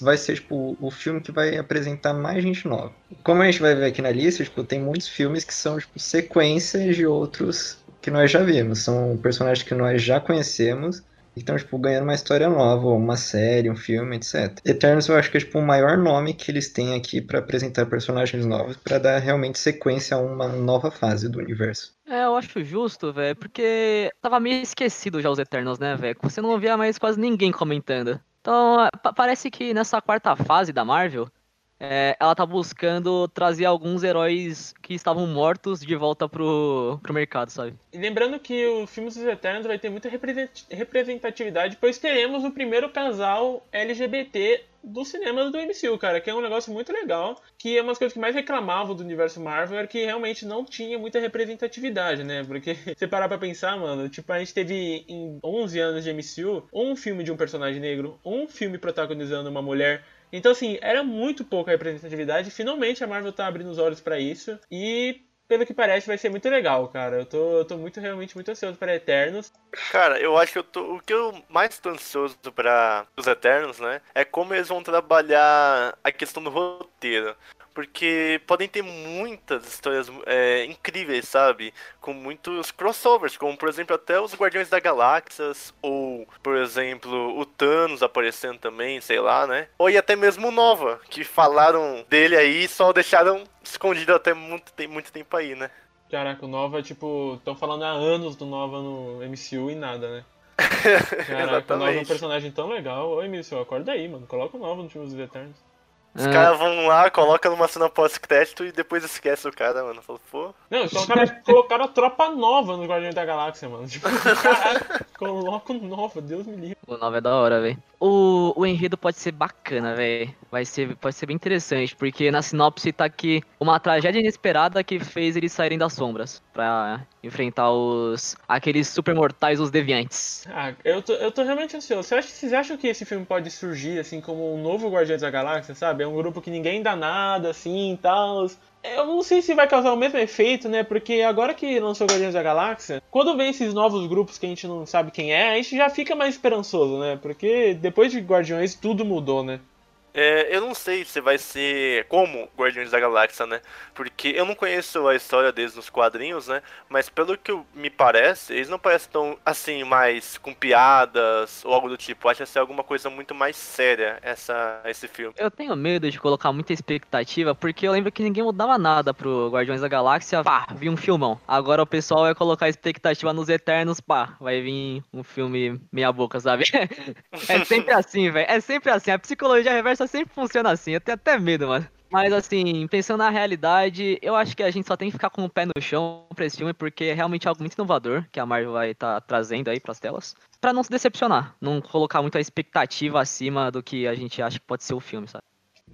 Vai ser, tipo, o filme que vai apresentar mais gente nova. Como a gente vai ver aqui na lista, tipo, tem muitos filmes que são, tipo, sequências de outros que nós já vimos. São personagens que nós já conhecemos e estão, tipo, ganhando uma história nova, uma série, um filme, etc. Eternos eu acho que é, tipo, o maior nome que eles têm aqui pra apresentar personagens novos, pra dar realmente sequência a uma nova fase do universo. É, eu acho justo, velho, porque tava meio esquecido já os Eternos, né, velho? Você não via mais quase ninguém comentando. Então, pa- parece que nessa quarta fase da Marvel, é, ela tá buscando trazer alguns heróis que estavam mortos de volta pro, pro mercado, sabe? Lembrando que o filme dos Eternos vai ter muita represent- representatividade, pois teremos o primeiro casal LGBT dos cinemas do MCU, cara, que é um negócio muito legal, que é uma das coisas que mais reclamavam do universo Marvel era que realmente não tinha muita representatividade, né? Porque você parar pra pensar, mano, tipo, a gente teve em 11 anos de MCU um filme de um personagem negro, um filme protagonizando uma mulher, então, assim, era muito pouca representatividade. Finalmente a Marvel tá abrindo os olhos pra isso. E, pelo que parece, vai ser muito legal, cara. Eu tô, eu tô muito, realmente, muito ansioso para Eternos. Cara, eu acho que eu tô, o que eu mais tô ansioso pra os Eternos, né? É como eles vão trabalhar a questão do roteiro. Porque podem ter muitas histórias é, incríveis, sabe? Com muitos crossovers, como por exemplo até os Guardiões da Galáxias, ou por exemplo o Thanos aparecendo também, sei lá, né? Ou e até mesmo o Nova, que falaram dele aí e só deixaram escondido até muito, tem muito tempo aí, né? Caraca, o Nova, tipo, estão falando há anos do Nova no MCU e nada, né? Caraca, o Nova é um personagem tão legal. Ô, MCU, acorda aí, mano. Coloca o Nova no time dos Eternos. Os Ah. caras vão lá, colocam numa cena pós-crédito e depois esquece o cara, mano. Fala, pô. Não, eles colocaram, colocaram a tropa nova no Guardiões da Galáxia, mano. Tipo, caralho, coloca nova, Deus me livre. O 9 é da hora, velho. O, o enredo pode ser bacana, velho. Vai ser, pode ser bem interessante, porque na sinopse tá aqui uma tragédia inesperada que fez eles saírem das sombras pra enfrentar os aqueles super mortais, os deviantes. Ah, eu tô, eu tô realmente ansioso. Você acha, vocês acham que esse filme pode surgir, assim, como um novo Guardiões da Galáxia, sabe? É um grupo que ninguém dá nada, assim, e tal. Eu não sei se vai causar o mesmo efeito, né? Porque agora que lançou Guardiões da Galáxia, quando vem esses novos grupos que a gente não sabe quem é, a gente já fica mais esperançoso, né? Porque depois de Guardiões tudo mudou, né? É, eu não sei se vai ser como Guardiões da Galáxia, né? Porque eu não conheço a história deles nos quadrinhos, né? Mas pelo que me parece, eles não parecem tão, assim, mais com piadas ou algo do tipo. Acho que ser alguma coisa muito mais séria essa, esse filme. Eu tenho medo de colocar muita expectativa, porque eu lembro que ninguém mudava nada pro Guardiões da Galáxia. Pá, vi um filmão. Agora o pessoal vai colocar expectativa nos Eternos, pá, vai vir um filme meia boca, sabe? é sempre assim, velho. É sempre assim. A psicologia reversa sempre funciona assim. Eu tenho até medo, mano. Mas assim, pensando na realidade, eu acho que a gente só tem que ficar com o pé no chão pra esse filme, porque é realmente algo muito inovador que a Marvel vai estar trazendo aí pras telas. Pra não se decepcionar, não colocar muita expectativa acima do que a gente acha que pode ser o filme, sabe?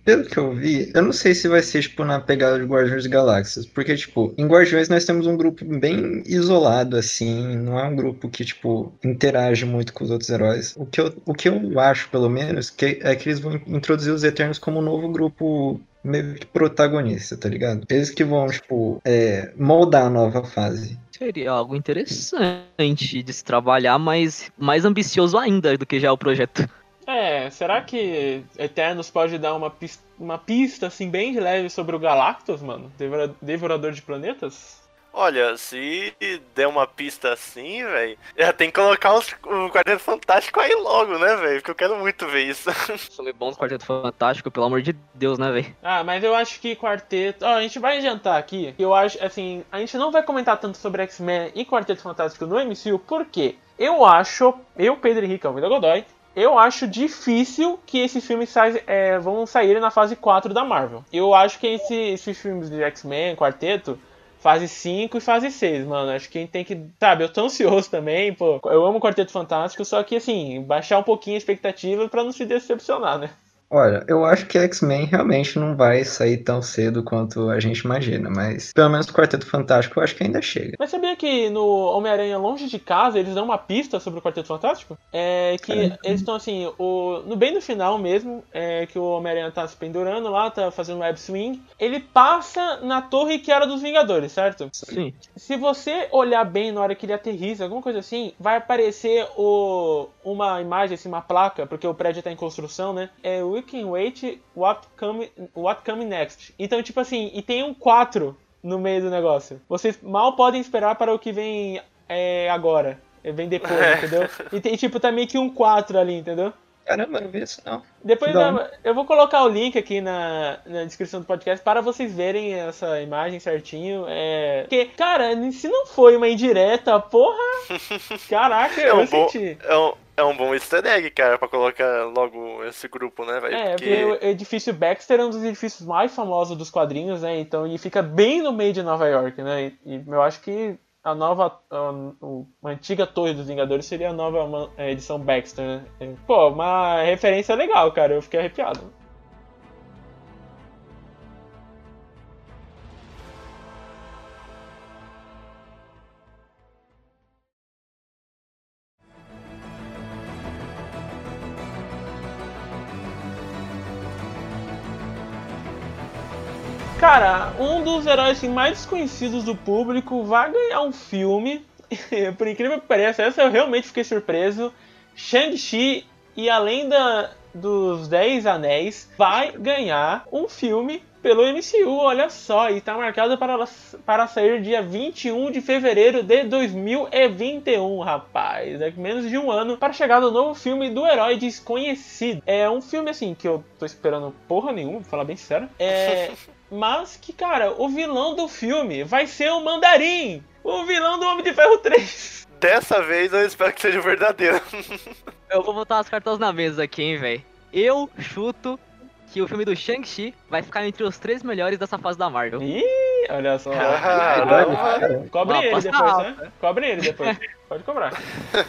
Pelo que eu vi, eu não sei se vai ser, tipo, na pegada de Guardiões de Galáxias. Porque, tipo, em Guardiões nós temos um grupo bem isolado, assim. Não é um grupo que, tipo, interage muito com os outros heróis. O que eu, o que eu acho, pelo menos, que é que eles vão introduzir os Eternos como um novo grupo meio que protagonista, tá ligado? Eles que vão, tipo, é, moldar a nova fase. Seria algo interessante de se trabalhar, mas mais ambicioso ainda do que já é o projeto. É, será que Eternos pode dar uma pista, uma pista assim bem de leve sobre o Galactus, mano? Devora- Devorador de planetas? Olha, se der uma pista assim, velho, já tem que colocar os, o Quarteto Fantástico aí logo, né, velho? Porque eu quero muito ver isso. Filme bom do Quarteto Fantástico, pelo amor de Deus, né, velho? Ah, mas eu acho que Quarteto. Ó, a gente vai adiantar aqui. Eu acho, assim, a gente não vai comentar tanto sobre X-Men e Quarteto Fantástico no MCU, porque eu acho, eu, Pedro Henrique Almeida Godoy, eu acho difícil que esses filmes é, vão sair na fase 4 da Marvel. Eu acho que esse- esses filmes de X-Men, Quarteto, fase 5 e fase 6, mano. Acho que a gente tem que. Sabe, eu tô ansioso também, pô. Eu amo o Quarteto Fantástico, só que, assim, baixar um pouquinho a expectativa pra não se decepcionar, né? Olha, eu acho que X-Men realmente não vai sair tão cedo quanto a gente imagina, mas pelo menos o Quarteto Fantástico eu acho que ainda chega. Mas sabia que no Homem-Aranha Longe de Casa eles dão uma pista sobre o Quarteto Fantástico? É que Caramba. eles estão assim, o, no bem no final mesmo, é que o Homem-Aranha tá se pendurando lá, tá fazendo web swing. Ele passa na torre que era dos Vingadores, certo? Sim. Se você olhar bem na hora que ele aterriza, alguma coisa assim, vai aparecer o, uma imagem, assim, uma placa, porque o prédio tá em construção, né? É We can wait what come, what come next. Então, tipo assim, e tem um 4 no meio do negócio. Vocês mal podem esperar para o que vem é, agora. é, Vem depois, entendeu? E tem, tipo, tá meio que um 4 ali, entendeu? Caramba, não vi isso não. Depois da eu, eu vou colocar o link aqui na, na descrição do podcast para vocês verem essa imagem certinho. É... Porque, cara, se não foi uma indireta, porra. Caraca, É eu um, bom, senti. é, um, é um bom easter egg, cara, pra colocar logo esse grupo, né, velho? É, Porque porque o edifício Baxter é um dos edifícios mais famosos dos quadrinhos, né? Então ele fica bem no meio de Nova York, né? E, eu acho que a nova. A, a antiga Torre dos Vingadores seria a nova é, edição Baxter, né? Pô, uma referência legal, cara. Eu fiquei arrepiado. Cara, um dos heróis assim, mais desconhecidos do público vai ganhar um filme. Por incrível que pareça, essa eu realmente fiquei surpreso. Shang-Chi e a Lenda dos Dez Anéis vai ganhar um filme pelo MCU, olha só, e tá marcado para, para sair dia 21 de fevereiro de 2021, rapaz. É menos de um ano para chegar do novo filme do herói desconhecido. É um filme assim que eu tô esperando porra nenhuma, pra falar bem sincero. É. Mas que, cara, o vilão do filme vai ser o Mandarim! O vilão do Homem de Ferro 3! dessa vez eu espero que seja verdadeiro. Eu vou botar as cartas na mesa aqui, hein, velho. Eu chuto que o filme do Shang-Chi vai ficar entre os três melhores dessa fase da Marvel. Ih, olha só. Caramba. Cobre ele depois, alta. né? Cobre ele depois. Pode cobrar.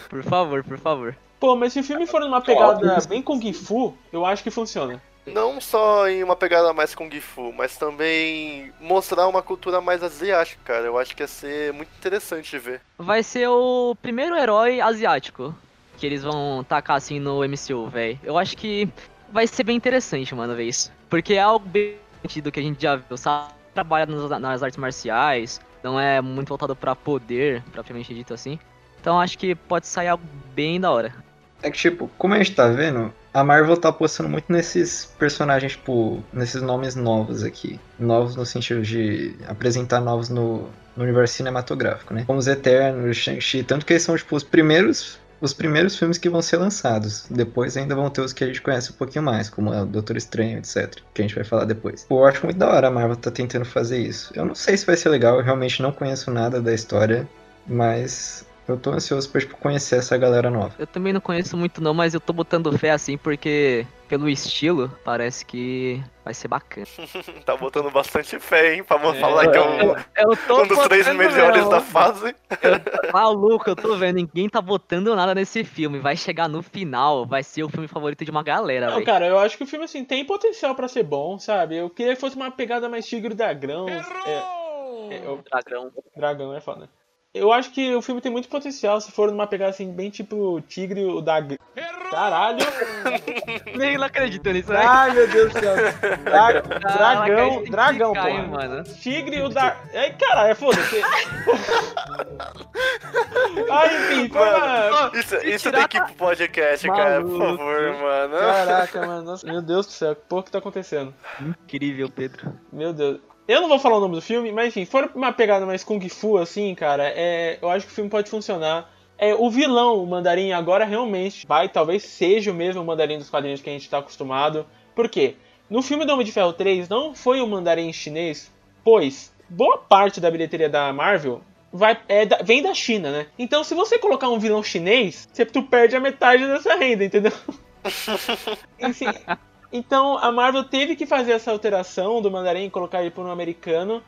Por favor, por favor. Pô, mas se o filme for numa pegada bem Kung Fu, eu acho que funciona. Não só em uma pegada mais Kung Fu, mas também mostrar uma cultura mais asiática, cara. Eu acho que ia ser muito interessante de ver. Vai ser o primeiro herói asiático que eles vão tacar assim no MCU, velho. Eu acho que vai ser bem interessante, mano, ver isso. Porque é algo bem do que a gente já viu, sabe? Trabalha nas, nas artes marciais, não é muito voltado pra poder, propriamente dito assim. Então acho que pode sair algo bem da hora. É que, tipo, como a gente tá vendo, a Marvel tá apostando muito nesses personagens, tipo, nesses nomes novos aqui. Novos no sentido de apresentar novos no, no universo cinematográfico, né? Como os Eternos, Shang-Chi, tanto que eles são, tipo, os primeiros. Os primeiros filmes que vão ser lançados. Depois ainda vão ter os que a gente conhece um pouquinho mais, como é o Doutor Estranho, etc. Que a gente vai falar depois. Eu acho muito da hora a Marvel tá tentando fazer isso. Eu não sei se vai ser legal, eu realmente não conheço nada da história, mas eu tô ansioso pra tipo, conhecer essa galera nova. Eu também não conheço muito não, mas eu tô botando fé assim porque pelo estilo parece que vai ser bacana. tá botando bastante fé, hein? Pra É, falar que é um, Eu tô um dos três melhores mesmo. da fase. Maluco, eu tô vendo, ninguém tá botando nada nesse filme. Vai chegar no final, vai ser o filme favorito de uma galera, Não, cara, eu acho que o filme, assim, tem potencial pra ser bom, sabe? Eu queria que fosse uma pegada mais tigre dragão. É, é, eu- Dragão. dragão é foda. Eu acho que o filme tem muito potencial se for numa pegada assim, bem tipo Tigre o da. Caralho! Nem não acredito nisso, né? Ai meu Deus do céu! Dra- dragão, dragão, pô. mano. Tigre o da. Ai, caralho, é foda-se. Ai, enfim, foi uma. Isso, isso tem que ir pro podcast, cara, por favor, mano. Caraca, mano. Nossa, meu Deus do céu, que porra que tá acontecendo? Incrível, Pedro. Meu Deus. Eu não vou falar o nome do filme, mas enfim, for uma pegada mais Kung Fu, assim, cara, é, eu acho que o filme pode funcionar. É, o vilão, o mandarim, agora realmente vai, talvez seja o mesmo mandarim dos quadrinhos que a gente tá acostumado. Por quê? No filme do Homem de Ferro 3 não foi o mandarim chinês, pois boa parte da bilheteria da Marvel vai, é da- vem da China, né? Então se você colocar um vilão chinês, você, tu perde a metade dessa renda, entendeu? Enfim, então a Marvel teve que fazer essa alteração do mandarim e colocar ele por um americano.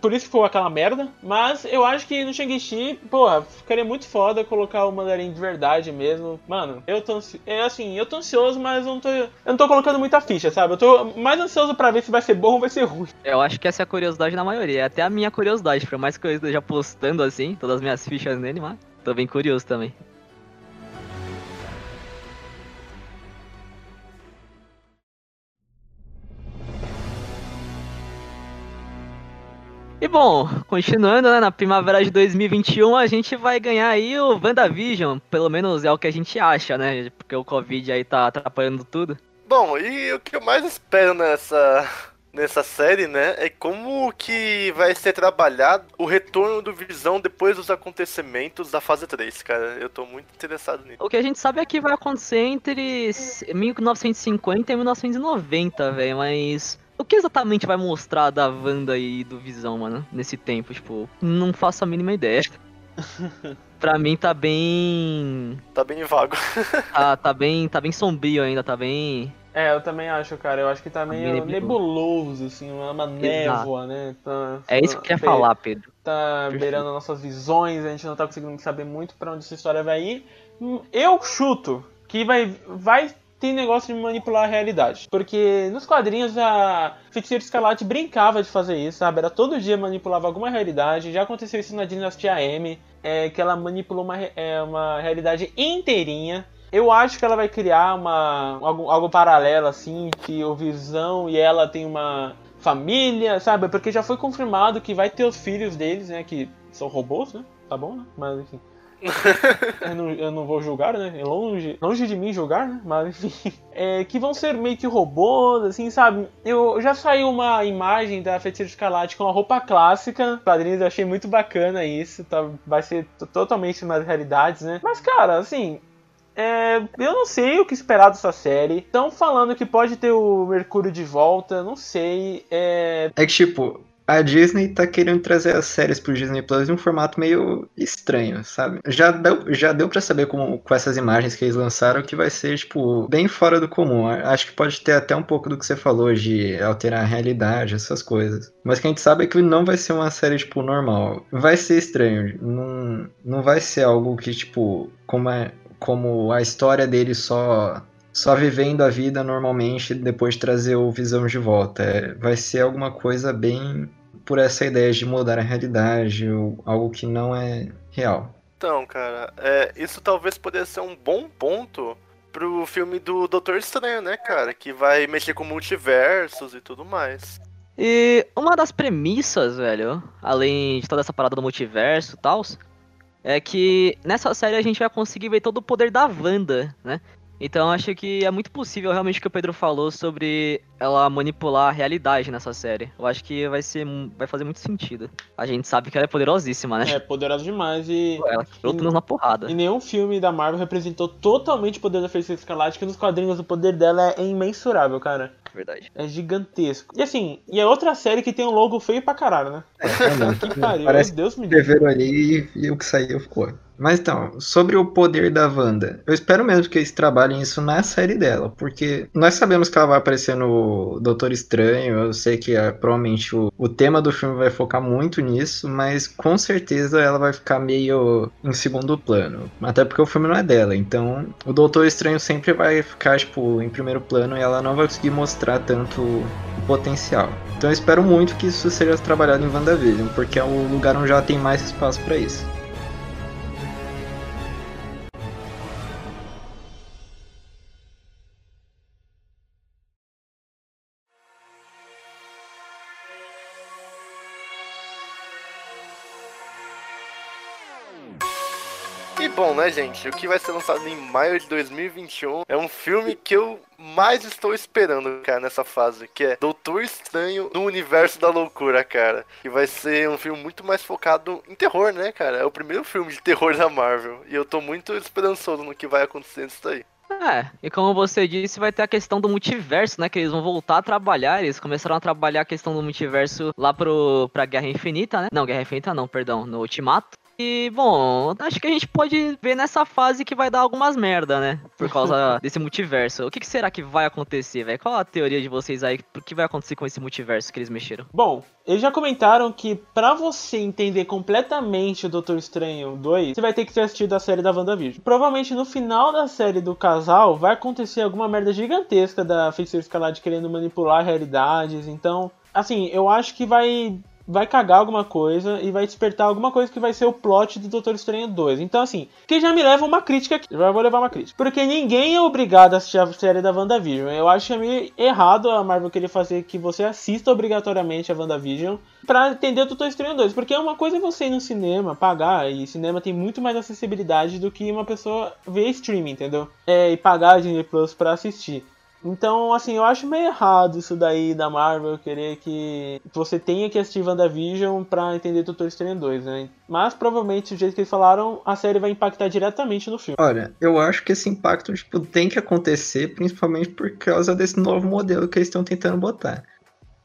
Por isso que ficou aquela merda. Mas eu acho que no Shang-Chi, porra, ficaria muito foda colocar o mandarim de verdade mesmo. Mano, eu tô ansi- é assim, eu tô ansioso, mas eu não tô, eu não tô colocando muita ficha, sabe? Eu tô mais ansioso pra ver se vai ser bom ou vai ser ruim. Eu acho que essa é a curiosidade da maioria. É até a minha curiosidade, por mais que eu esteja postando assim, todas as minhas fichas nele, mas tô bem curioso também. E bom, continuando, né, na primavera de 2021 a gente vai ganhar aí o WandaVision, pelo menos é o que a gente acha, né, porque o Covid aí tá atrapalhando tudo. Bom, e o que eu mais espero nessa, nessa série, né, é como que vai ser trabalhado o retorno do Visão depois dos acontecimentos da fase 3, cara. Eu tô muito interessado nisso. O que a gente sabe é que vai acontecer entre 1950 e 1990, velho, mas o que exatamente vai mostrar da Wanda e do Visão, mano, nesse tempo? Tipo, não faço a mínima ideia. pra mim tá bem. Tá bem vago. Tá, tá bem. Tá bem sombrio ainda, tá bem. É, eu também acho, cara. Eu acho que tá meio Nebuloso. nebuloso, assim, uma névoa, né? Tá, É isso que eu ia tá- falar, Pedro. tá Perfeito. beirando nossas visões, a gente não tá conseguindo saber muito pra onde essa história vai ir. Eu chuto que vai, vai ter negócio de manipular a realidade. Porque nos quadrinhos a Feiticeira Escarlate brincava de fazer isso, sabe? Era todo dia manipulava alguma realidade. Já aconteceu isso na Dinastia M, é, que ela manipulou uma, é, uma realidade inteirinha. Eu acho que ela vai criar uma, algo, algo paralelo, assim, que o Visão e ela tem uma família, sabe? Porque já foi confirmado que vai ter os filhos deles, né? Que são robôs, né? Tá bom, né? Mas enfim. Eu, não, eu não vou julgar, né? É longe, longe de mim julgar, né? Mas enfim. É, que vão ser meio que robôs, assim, sabe? Eu já saiu uma imagem da Feiticeira Escarlate com a roupa clássica. Quadrinhos eu achei muito bacana isso. Tá, vai ser totalmente nas realidades, né? Mas, cara, assim. É, eu não sei o que esperar dessa série. Estão falando que pode ter o Mercúrio de volta, não sei. É, É que, tipo, a Disney tá querendo trazer as séries pro Disney Plus em um formato meio estranho, sabe? Já deu, já deu para saber como, com essas imagens que eles lançaram que vai ser, tipo, bem fora do comum. Acho que pode ter até um pouco do que você falou de alterar a realidade, essas coisas. Mas o que a gente sabe é que não vai ser uma série, tipo, normal. Vai ser estranho. Não, não vai ser algo que, tipo, como é. Como a história dele só só vivendo a vida normalmente depois de trazer o Visão de volta. É, vai ser alguma coisa bem por essa ideia de mudar a realidade, ou algo que não é real. Então, cara, é, isso talvez pudesse ser um bom ponto pro filme do Doutor Estranho, né, cara? Que vai mexer com multiversos e tudo mais. E uma das premissas, velho, além de toda essa parada do multiverso e tal, é que nessa série a gente vai conseguir ver todo o poder da Wanda, né? Então acho que é muito possível realmente o que o Pedro falou sobre ela manipular a realidade nessa série. Eu acho que vai ser vai fazer muito sentido. A gente sabe que ela é poderosíssima, né? É, poderosa demais e. Ela quebrou tudo na porrada. E nenhum filme da Marvel representou totalmente o poder da Feiticeira Escarlate, que nos quadrinhos o poder dela é imensurável, cara. Verdade. É gigantesco. E assim, e é outra série que tem um logo feio pra caralho, né? É, é que pariu, Parece Deus me livre. escreveram ali e, e o que saiu ficou. Mas então, sobre o poder da Wanda, eu espero mesmo que eles trabalhem isso na série dela, porque nós sabemos que ela vai aparecer no Doutor Estranho, eu sei que é, provavelmente o, o tema do filme vai focar muito nisso, mas com certeza ela vai ficar meio em segundo plano, até porque o filme não é dela, então o Doutor Estranho sempre vai ficar, tipo, em primeiro plano e ela não vai conseguir mostrar tanto potencial. Então eu espero muito que isso seja trabalhado em WandaVision, porque é o lugar onde ela tem mais espaço para isso. Né, gente? O que vai ser lançado em maio de 2021 é um filme que eu mais estou esperando, cara, nessa fase, que é Doutor Estranho no Universo da Loucura, cara. Que vai ser um filme muito mais focado em terror, né, cara? É o primeiro filme de terror da Marvel. E eu tô muito esperançoso no que vai acontecer nisso aí. É, e como você disse, vai ter a questão do multiverso, né? Que eles vão voltar a trabalhar. Eles começaram a trabalhar a questão do multiverso lá pro, pra Guerra Infinita, né? Não, Guerra Infinita não, perdão, no Ultimato. E, bom, acho que a gente pode ver nessa fase que vai dar algumas merda, né? Por causa desse multiverso. O que, que será que vai acontecer, velho? Qual a teoria de vocês aí? O que vai acontecer com esse multiverso que eles mexeram? Bom, eles já comentaram que pra você entender completamente o Doutor Estranho 2, você vai ter que ter assistido a série da WandaVision. Provavelmente no final da série do casal vai acontecer alguma merda gigantesca da Feiticeira Escalade querendo manipular realidades. Então, assim, eu acho que vai vai cagar alguma coisa e vai despertar alguma coisa que vai ser o plot do Doutor Estranho 2. Então, assim, que já me leva uma crítica aqui. Já vou levar uma crítica. Porque ninguém é obrigado a assistir a série da WandaVision. Eu acho que é meio errado a Marvel querer fazer que você assista obrigatoriamente a WandaVision pra entender o Doutor Estranho 2. Porque é uma coisa você ir no cinema, pagar, e cinema tem muito mais acessibilidade do que uma pessoa ver streaming, entendeu? É, e pagar a Disney Plus pra assistir. Então, assim, eu acho meio errado isso daí da Marvel querer que você tenha que assistir WandaVision pra entender Doutor Estranho 2, né? Mas provavelmente, do jeito que eles falaram, a série vai impactar diretamente no filme. Olha, eu acho que esse impacto tipo, tem que acontecer, principalmente por causa desse novo modelo que eles estão tentando botar.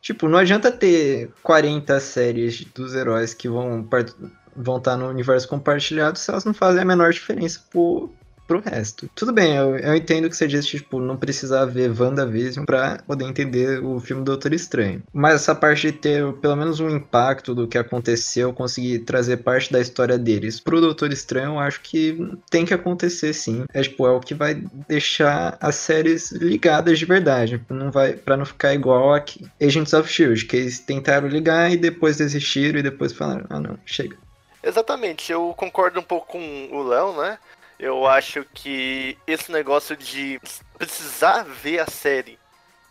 Tipo, não adianta ter 40 séries dos heróis que vão vão estar no universo compartilhado se elas não fazem a menor diferença pro, pro resto. Tudo bem, eu, eu entendo que você disse, tipo, não precisar ver WandaVision pra poder entender o filme Doutor Estranho. Mas essa parte de ter pelo menos um impacto do que aconteceu, conseguir trazer parte da história deles pro Doutor Estranho, eu acho que tem que acontecer sim. É, tipo, é o que vai deixar as séries ligadas de verdade. Não vai, pra não ficar igual a Agents of Shield, que eles tentaram ligar e depois desistiram e depois falaram, ah não, chega. Exatamente, eu concordo um pouco com o Léo, né? Eu acho que esse negócio de precisar ver a série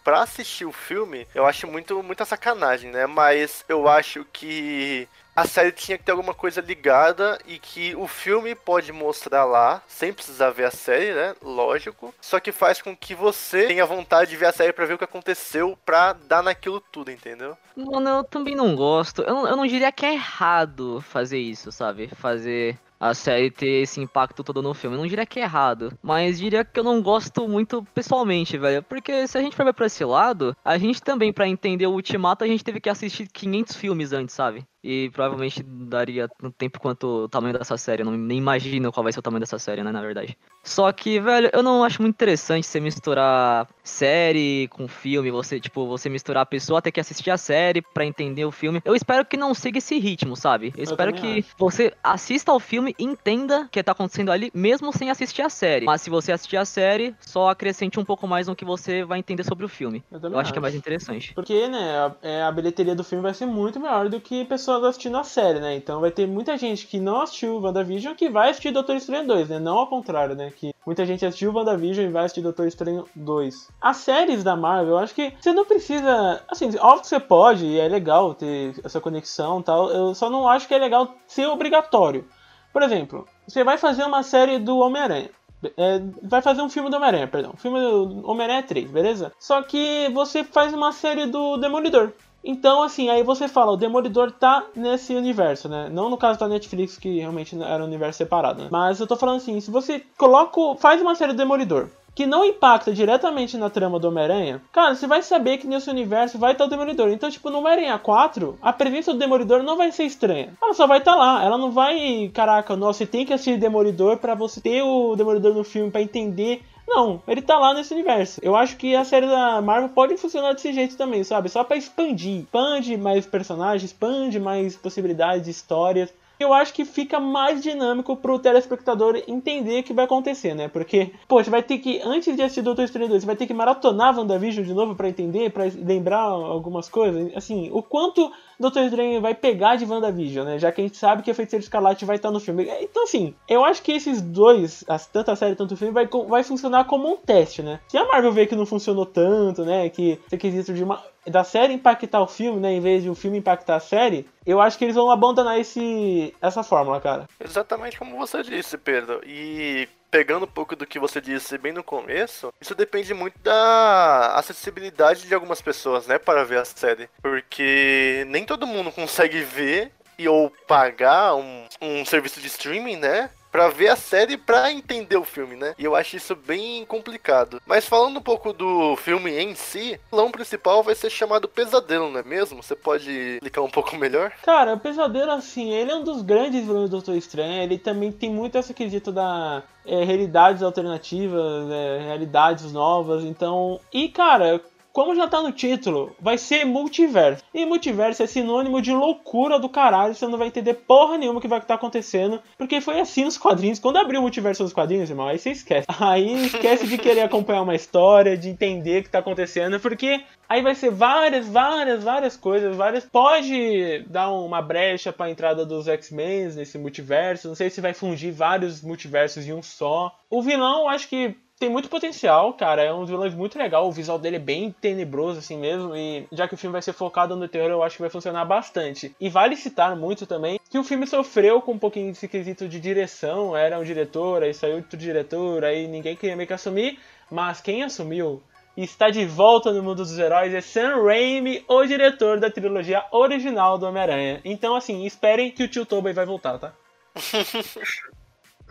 pra assistir o filme, eu acho muito muita sacanagem, né? Mas eu acho que a série tinha que ter alguma coisa ligada e que o filme pode mostrar lá, sem precisar ver a série, né? Lógico. Só que faz com que você tenha vontade de ver a série pra ver o que aconteceu, pra dar naquilo tudo, entendeu? Mano, eu também não gosto. Eu, eu não diria que é errado fazer isso, sabe? Fazer a série ter esse impacto todo no filme. Não diria que é errado, mas diria que eu não gosto muito pessoalmente, velho. Porque se a gente for ver pra esse lado, a gente também, para entender o Ultimato, a gente teve que assistir 500 filmes antes, sabe? E provavelmente daria tanto tempo quanto o tamanho dessa série. Eu não nem imagino qual vai ser o tamanho dessa série, né, na verdade. Só que, velho, eu não acho muito interessante você misturar série com filme, você, tipo, você misturar a pessoa ter que assistir a série para entender o filme. Eu espero que não siga esse ritmo, sabe? Eu, eu espero que acho. você assista ao filme e entenda o que tá acontecendo ali, mesmo sem assistir a série. Mas se você assistir a série, só acrescente um pouco mais no que você vai entender sobre o filme. Eu, eu acho, acho, que é mais interessante. Porque, né, a, é, a bilheteria do filme vai ser muito maior do que pessoas pessoas assistindo a série, né? Então vai ter muita gente que não assistiu WandaVision que vai assistir Doutor Estranho 2, né? Não ao contrário, né? Que muita gente assistiu WandaVision e vai assistir Doutor Estranho 2. As séries da Marvel, eu acho que você não precisa. Assim, óbvio que você pode, e é legal ter essa conexão e tal. Eu só não acho que é legal ser obrigatório. Por exemplo, você vai fazer uma série do Homem-Aranha. É, vai fazer um filme do Homem-Aranha, perdão. Filme do Homem-Aranha 3, beleza? Só que você faz uma série do Demolidor. Então, assim, aí você fala, o Demolidor tá nesse universo, né? Não no caso da Netflix, que realmente era um universo separado, né? Mas eu tô falando assim, se você coloca, faz uma série do Demolidor, que não impacta diretamente na trama do Homem-Aranha, cara, você vai saber que nesse universo vai estar o Demolidor. Então, tipo, no Homem-Aranha 4, a presença do Demolidor não vai ser estranha. Ela só vai estar lá. Ela não vai, caraca, nossa, você tem que assistir Demolidor para você ter o Demolidor no filme para entender não, ele tá lá nesse universo. Eu acho que a série da Marvel pode funcionar desse jeito também, sabe? Só para expandir. Expande mais personagens, expande mais possibilidades, histórias eu acho que fica mais dinâmico pro telespectador entender o que vai acontecer, né? Porque, pô, você vai ter que, antes de assistir Doutor Estranho 2, você vai ter que maratonar WandaVision de novo para entender, para lembrar algumas coisas. Assim, o quanto Doutor Estranho vai pegar de WandaVision, né? Já que a gente sabe que a Feiticeira Escarlate vai estar no filme. Então, assim, eu acho que esses dois, tanto a série quanto o filme, vai, vai funcionar como um teste, né? Se a Marvel ver que não funcionou tanto, né? Que esse quesito de uma da série impactar o filme, né, em vez de o filme impactar a série, eu acho que eles vão abandonar esse, essa fórmula, cara. Exatamente como você disse, Pedro. E pegando um pouco do que você disse bem no começo, isso depende muito da acessibilidade de algumas pessoas, né, para ver a série. Porque nem todo mundo consegue ver e ou pagar um, um serviço de streaming, né? Para ver a série para entender o filme, né? E eu acho isso bem complicado. Mas falando um pouco do filme em si, o vilão principal vai ser chamado Pesadelo, não é mesmo? Você pode explicar um pouco melhor? Cara, o Pesadelo, assim, ele é um dos grandes vilões do Doutor Estranho. Ele também tem muito esse quesito da é, realidades alternativas, é, realidades novas. Então, e cara, como já tá no título, vai ser multiverso. E multiverso é sinônimo de loucura do caralho, você não vai entender porra nenhuma que vai estar tá acontecendo, porque foi assim nos quadrinhos. Quando abriu o multiverso nos quadrinhos, irmão, aí você esquece. Aí esquece de querer acompanhar uma história, de entender o que tá acontecendo, porque aí vai ser várias, várias, várias coisas, várias. Pode dar uma brecha para a entrada dos X-Men nesse multiverso, não sei se vai fungir vários multiversos em um só. O vilão, acho que tem muito potencial, cara. É um vilão muito legal. O visual dele é bem tenebroso, assim mesmo. E já que o filme vai ser focado no terror, eu acho que vai funcionar bastante. E vale citar muito também que o filme sofreu com um pouquinho desse quesito de direção. Era um diretor, aí saiu outro diretor, aí ninguém queria meio que assumir. Mas quem assumiu e está de volta no mundo dos heróis é Sam Raimi, o diretor da trilogia original do Homem-Aranha. Então, assim, esperem que o tio Tobey vai voltar, tá?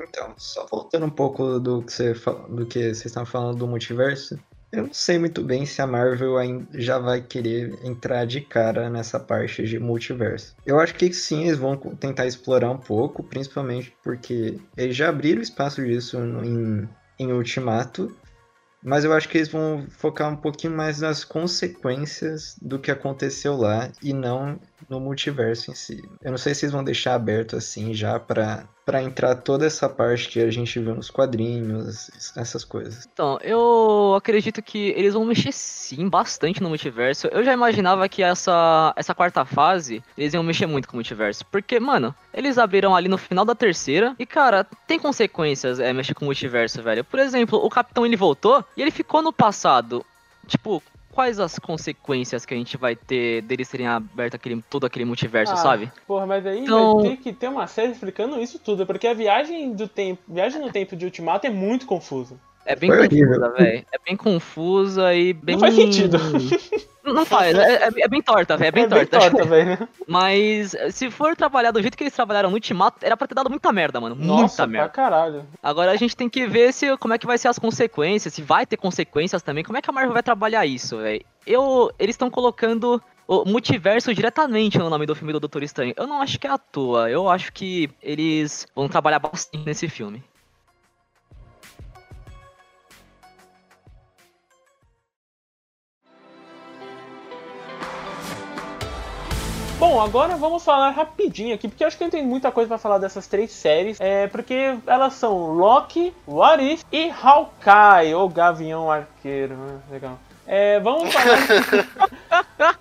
Então, só voltando um pouco do que, você, do que vocês estavam falando do multiverso, eu não sei muito bem se a Marvel já vai querer entrar de cara nessa parte de multiverso. Eu acho que sim, eles vão tentar explorar um pouco, principalmente porque eles já abriram espaço disso em, em Ultimato, mas eu acho que eles vão focar um pouquinho mais nas consequências do que aconteceu lá e não no multiverso em si. Eu não sei se eles vão deixar aberto assim já para para entrar toda essa parte que a gente viu nos quadrinhos, essas coisas. Então, eu acredito que eles vão mexer sim bastante no multiverso. Eu já imaginava que essa essa quarta fase eles iam mexer muito com o multiverso, porque, mano, eles abriram ali no final da terceira e, cara, tem consequências é, mexer com o multiverso, velho. Por exemplo, o Capitão ele voltou e ele ficou no passado. Tipo, quais as consequências que a gente vai ter deles terem aberto aquele, todo aquele multiverso, ah, sabe? Porra, mas aí então... vai ter que ter uma série explicando isso tudo, porque a viagem do tempo, viagem no tempo de Ultimato é muito confusa. É bem Foi confusa, velho. É bem confusa e bem. Não faz sentido. Não, faz, é, é- é bem torta, velho. É bem é bem torta. torta, velho. Mas se for trabalhar do jeito que eles trabalharam no Ultimato, era pra ter dado muita merda, mano. Nossa, muita pra merda. caralho. Agora a gente tem que ver se como é que vai ser as consequências, se vai ter consequências também. Como é que a Marvel vai trabalhar isso, velho? Eu, eles estão colocando o multiverso diretamente no nome do filme do Doutor Estranho. Eu não acho que é à toa. Eu acho que eles vão trabalhar bastante nesse filme. Bom, agora vamos falar rapidinho aqui, porque eu acho que não tem muita coisa pra falar dessas três séries, é porque elas são Loki, What If e Hawkeye, ou Gavião Arqueiro, né? legal. É, vamos falar,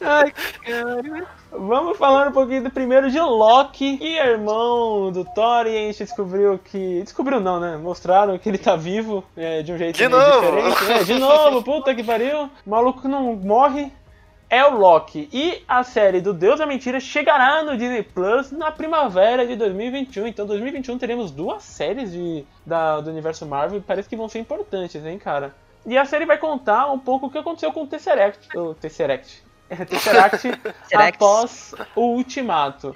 Ai, cara. vamos falar um pouquinho do primeiro de Loki, que é irmão do Thor, e a gente descobriu que, descobriu não, né, mostraram que ele tá vivo, é, de um jeito De novo! diferente, né? de novo, puta que pariu, o maluco não morre, é o Loki. E a série do Deus da Mentira chegará no Disney Plus na primavera de 2021. Então, 2021 teremos duas séries de, da, do universo Marvel. e Parece que vão ser importantes, hein, cara? E a série vai contar um pouco o que aconteceu com o Tesseract. O Tesseract. É, Tesseract Tesseract. após o Ultimato.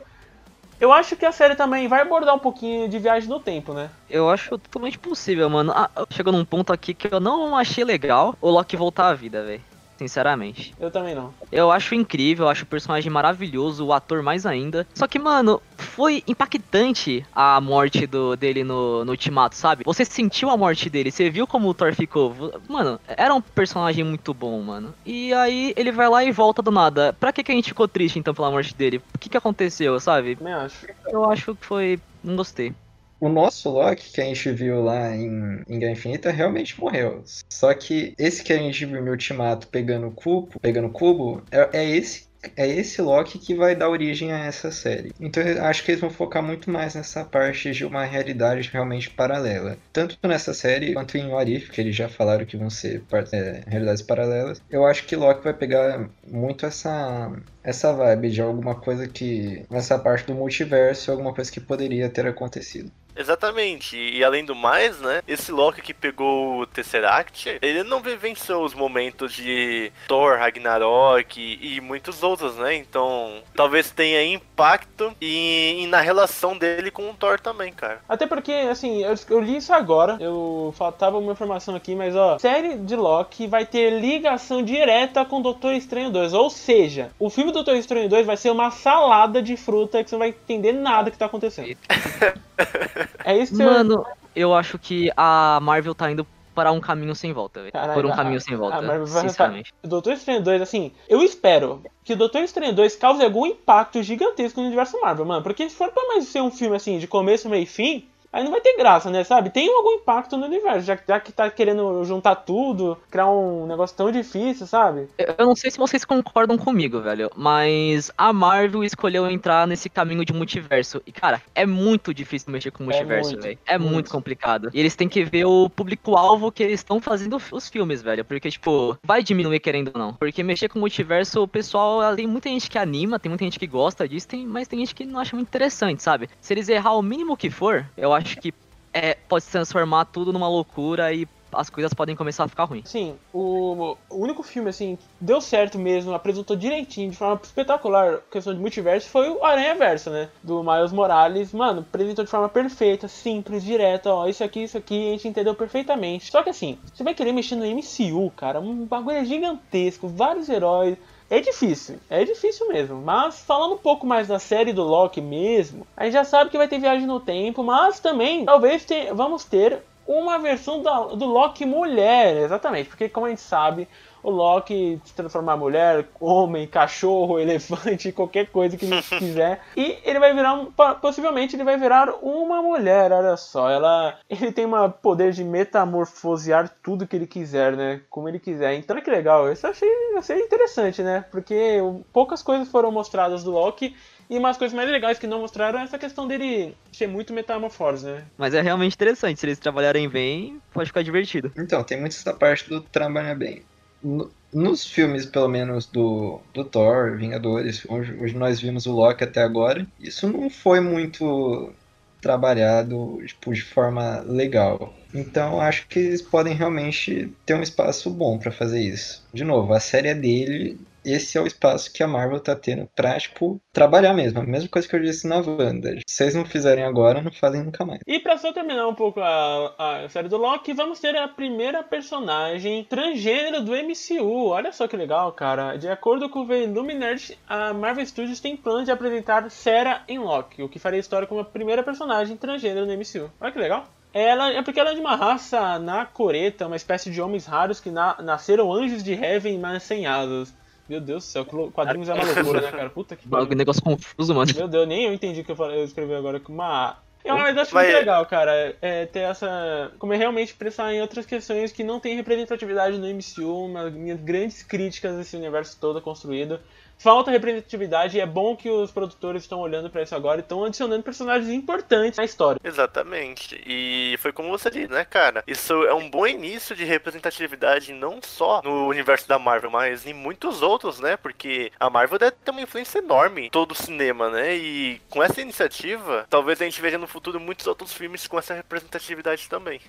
Eu acho que a série também vai abordar um pouquinho de viagem no tempo, né? Eu acho totalmente possível, mano. Ah, chegou num ponto aqui que eu não achei legal o Loki voltar à vida, velho. Sinceramente. Eu também não. Eu acho incrível, eu acho o personagem maravilhoso, o ator mais ainda. Só que, mano, foi impactante a morte do, dele no, no Ultimato, sabe? Você sentiu a morte dele, você viu como o Thor ficou. Mano, era um personagem muito bom, mano. E aí ele vai lá e volta do nada. Pra que, que a gente ficou triste então pela morte dele? O que, que aconteceu, sabe? Acho. Eu acho que foi. Não gostei. O nosso Loki que a gente viu lá em, em Guerra Infinita realmente morreu. Só que esse que a gente viu no Ultimato pegando o cubo, pegando cubo é, é esse é esse Loki que vai dar origem a essa série. Então eu acho que eles vão focar muito mais nessa parte de uma realidade realmente paralela. Tanto nessa série quanto em What If, que eles já falaram que vão ser é, realidades paralelas. Eu acho que Loki vai pegar muito essa essa vibe de alguma coisa que nessa parte do multiverso, alguma coisa que poderia ter acontecido. Exatamente. E além do mais, né? Esse Loki que pegou o Tesseract, ele não vivenciou os momentos de Thor, Ragnarok e, e muitos outros, né? Então, talvez tenha impacto e, e na relação dele com o Thor também, cara. Até porque, assim, eu, eu li isso agora, eu faltava uma informação aqui, mas ó, série de Loki vai ter ligação direta com Doutor Estranho 2. Ou seja, o filme Doutor Estranho 2 vai ser uma salada de fruta que você não vai entender nada que tá acontecendo. É isso que Mano, eu acho que a Marvel tá indo para um caminho sem volta, velho. Por um a- caminho sem volta, sinceramente. O Doutor Estranho 2, assim, eu espero que o Doutor Estranho 2 cause algum impacto gigantesco no universo Marvel, mano. Porque se for pra mais ser um filme assim, de começo, meio e fim, aí não vai ter graça, né, sabe? Tem algum impacto no universo, já, já que tá querendo juntar tudo, criar um negócio tão difícil, sabe? Eu não sei se vocês concordam comigo, velho, mas a Marvel escolheu entrar nesse caminho de multiverso. E, cara, é muito difícil mexer com multiverso, muito, velho. É muito. muito. complicado. E eles têm que ver o público-alvo que eles estão fazendo os filmes, velho. Porque, tipo, vai diminuir querendo ou não. Porque mexer com multiverso, o pessoal, tem muita gente que anima, tem muita gente que gosta disso, tem, mas tem gente que não acha muito interessante, sabe? Se eles errar o mínimo que for, eu acho que é, pode transformar tudo numa loucura e as coisas podem começar a ficar ruins. Sim, o, o único filme, assim, que deu certo mesmo, apresentou direitinho, de forma espetacular, questão de multiverso, foi o Aranha Verso, né? Do Miles Morales. Mano, apresentou de forma perfeita, simples, direta, ó, isso aqui, isso aqui, a gente entendeu perfeitamente. Só que assim, você vai querer mexer no MCU, cara, um bagulho gigantesco, vários heróis. É difícil, é difícil mesmo. Mas falando um pouco mais da série do Loki mesmo, a gente já sabe que vai ter viagem no tempo, mas também talvez te- vamos ter uma versão da- do Loki mulher, exatamente, porque como a gente sabe, o Loki se transformar em mulher, homem, cachorro, elefante, qualquer coisa que ele quiser, e ele vai virar, um- po- possivelmente ele vai virar uma mulher, olha só, ela, ele tem uma poder de metamorfosear tudo que ele quiser, né, como ele quiser, então olha que legal, isso eu achei, achei interessante, né, porque poucas coisas foram mostradas do Loki, e umas coisas mais legais que não mostraram é essa questão dele ser muito metamorfose, né? Mas é realmente interessante, se eles trabalharem bem, pode ficar divertido. Então, tem muito essa parte do trabalhar bem. No- nos filmes, pelo menos, do, do Thor, Vingadores, onde, nós vimos o Loki até agora, isso não foi muito trabalhado tipo, de forma legal. Então acho que eles podem realmente ter um espaço bom pra fazer isso. De novo, a série é dele, esse é o espaço que a Marvel tá tendo pra, tipo, trabalhar mesmo. A mesma coisa que eu disse na Wanda. Se vocês não fizerem agora, não fazem nunca mais. E pra só terminar um pouco a, a série do Loki, vamos ter a primeira personagem transgênero do MCU. Olha só que legal, cara. De acordo com o Illuminati, a Marvel Studios tem planos de apresentar Sarah em Loki, o que faria história como a primeira personagem transgênero no MCU. Olha que legal. Ela é porque ela é de uma raça nacoreta, uma espécie de homens raros que na- nasceram anjos de Heaven, mas sem asas. Meu Deus do céu, quadrinhos é uma loucura, né, cara? Puta que pariu. negócio confuso, mano. Meu Deus, nem eu entendi o que eu, falei, eu escrevi agora com uma. Eu, mas acho Vai- muito legal, cara, é, ter essa. Como é realmente pensar em outras questões que não tem representatividade no MCU, uma minhas grandes críticas desse universo todo construído. Falta representatividade e é bom que os produtores estão olhando pra isso agora e estão adicionando personagens importantes na história. Exatamente. E foi como você disse, né, cara? Isso é um bom início de representatividade não só no universo da Marvel, mas em muitos outros, né? Porque a Marvel deve ter uma influência enorme em todo o cinema, né? E com essa iniciativa, talvez a gente veja no futuro muitos outros filmes com essa representatividade também.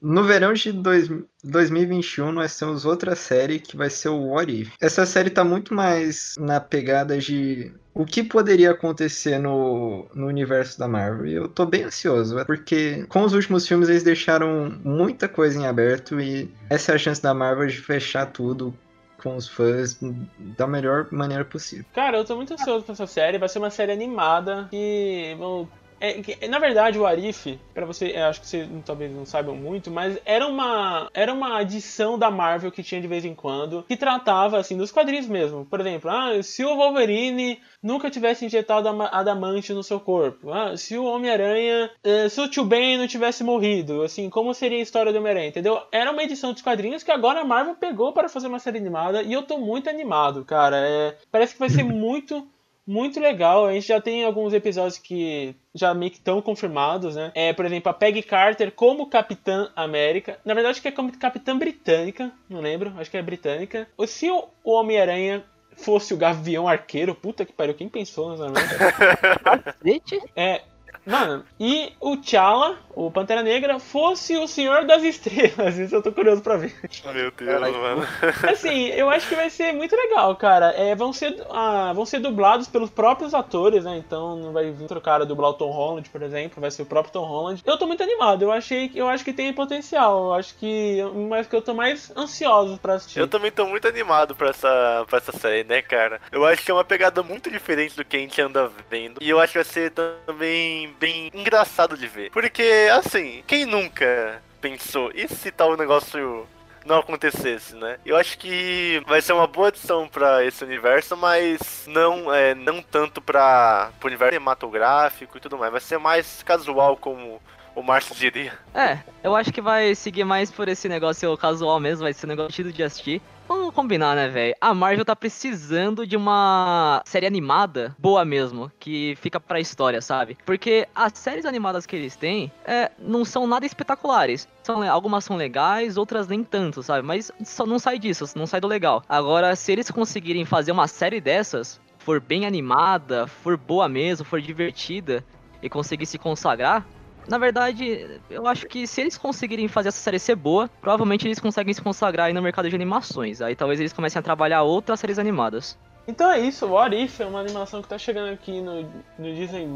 No verão de dois, 2021, nós temos outra série que vai ser o What If. Essa série tá muito mais na pegada de o que poderia acontecer no, no universo da Marvel. E eu tô bem ansioso, é porque com os últimos filmes eles deixaram muita coisa em aberto e essa é a chance da Marvel de fechar tudo com os fãs da melhor maneira possível. Cara, eu tô muito ansioso pra essa série. Vai ser uma série animada que vão. É, na verdade, o Arif, pra você, eu acho que vocês talvez não saibam muito, mas era uma era uma adição da Marvel que tinha de vez em quando, que tratava assim dos quadrinhos mesmo. Por exemplo, ah, se o Wolverine nunca tivesse injetado ama- adamante no seu corpo, ah, se o Homem-Aranha, eh, se o Tio Ben não tivesse morrido, assim, como seria a história do Homem-Aranha, entendeu? Era uma edição dos quadrinhos que agora a Marvel pegou para fazer uma série animada e eu tô muito animado, cara. É, parece que vai ser muito muito legal. A gente já tem alguns episódios que já meio que estão confirmados, né? É, por exemplo, a Peggy Carter como Capitã América. Na verdade, acho que é como Capitã Britânica, não lembro, acho que é britânica. Ou se o Homem-Aranha fosse o Gavião Arqueiro, puta que pariu, quem pensou nessa merda? É. Mano, e o T'Challa, o Pantera Negra, fosse o Senhor das Estrelas. Isso eu tô curioso pra ver. Meu Deus, mano. Assim, eu acho que vai ser muito legal, cara. É, vão, ser, ah, vão ser dublados pelos próprios atores, né? Então não vai vir outro cara dublar o Tom Holland, por exemplo. Vai ser o próprio Tom Holland. Eu tô muito animado. Eu achei que eu acho que tem potencial. Eu acho que. Mas que eu tô mais ansioso pra assistir. Eu também tô muito animado pra essa, pra essa série, né, cara? Eu acho que é uma pegada muito diferente do que a gente anda vendo. E eu acho que vai ser também bem engraçado de ver. Porque, assim, quem nunca pensou, e se tal negócio não acontecesse, né? Eu acho que vai ser uma boa adição pra esse universo, mas não é não tanto para o universo cinematográfico e tudo mais. Vai ser mais casual, como o Márcio diria. é, eu acho que vai seguir mais por esse negócio casual mesmo, vai ser um negócio de assistir. Vamos combinar, né, velho? A Marvel tá precisando de uma série animada boa mesmo, que fica pra história, sabe? Porque as séries animadas que eles têm é, não são nada espetaculares. São, le- algumas são legais, outras nem tanto, sabe? Mas só não sai disso, não sai do legal. Agora, se eles conseguirem fazer uma série dessas, for bem animada, for boa mesmo, for divertida e conseguir se consagrar, na verdade, eu acho que se eles conseguirem fazer essa série ser boa, provavelmente eles conseguem se consagrar aí no mercado de animações. Aí talvez eles comecem a trabalhar outras séries animadas. Então é isso, What If é uma animação que tá chegando aqui no, no Disney+,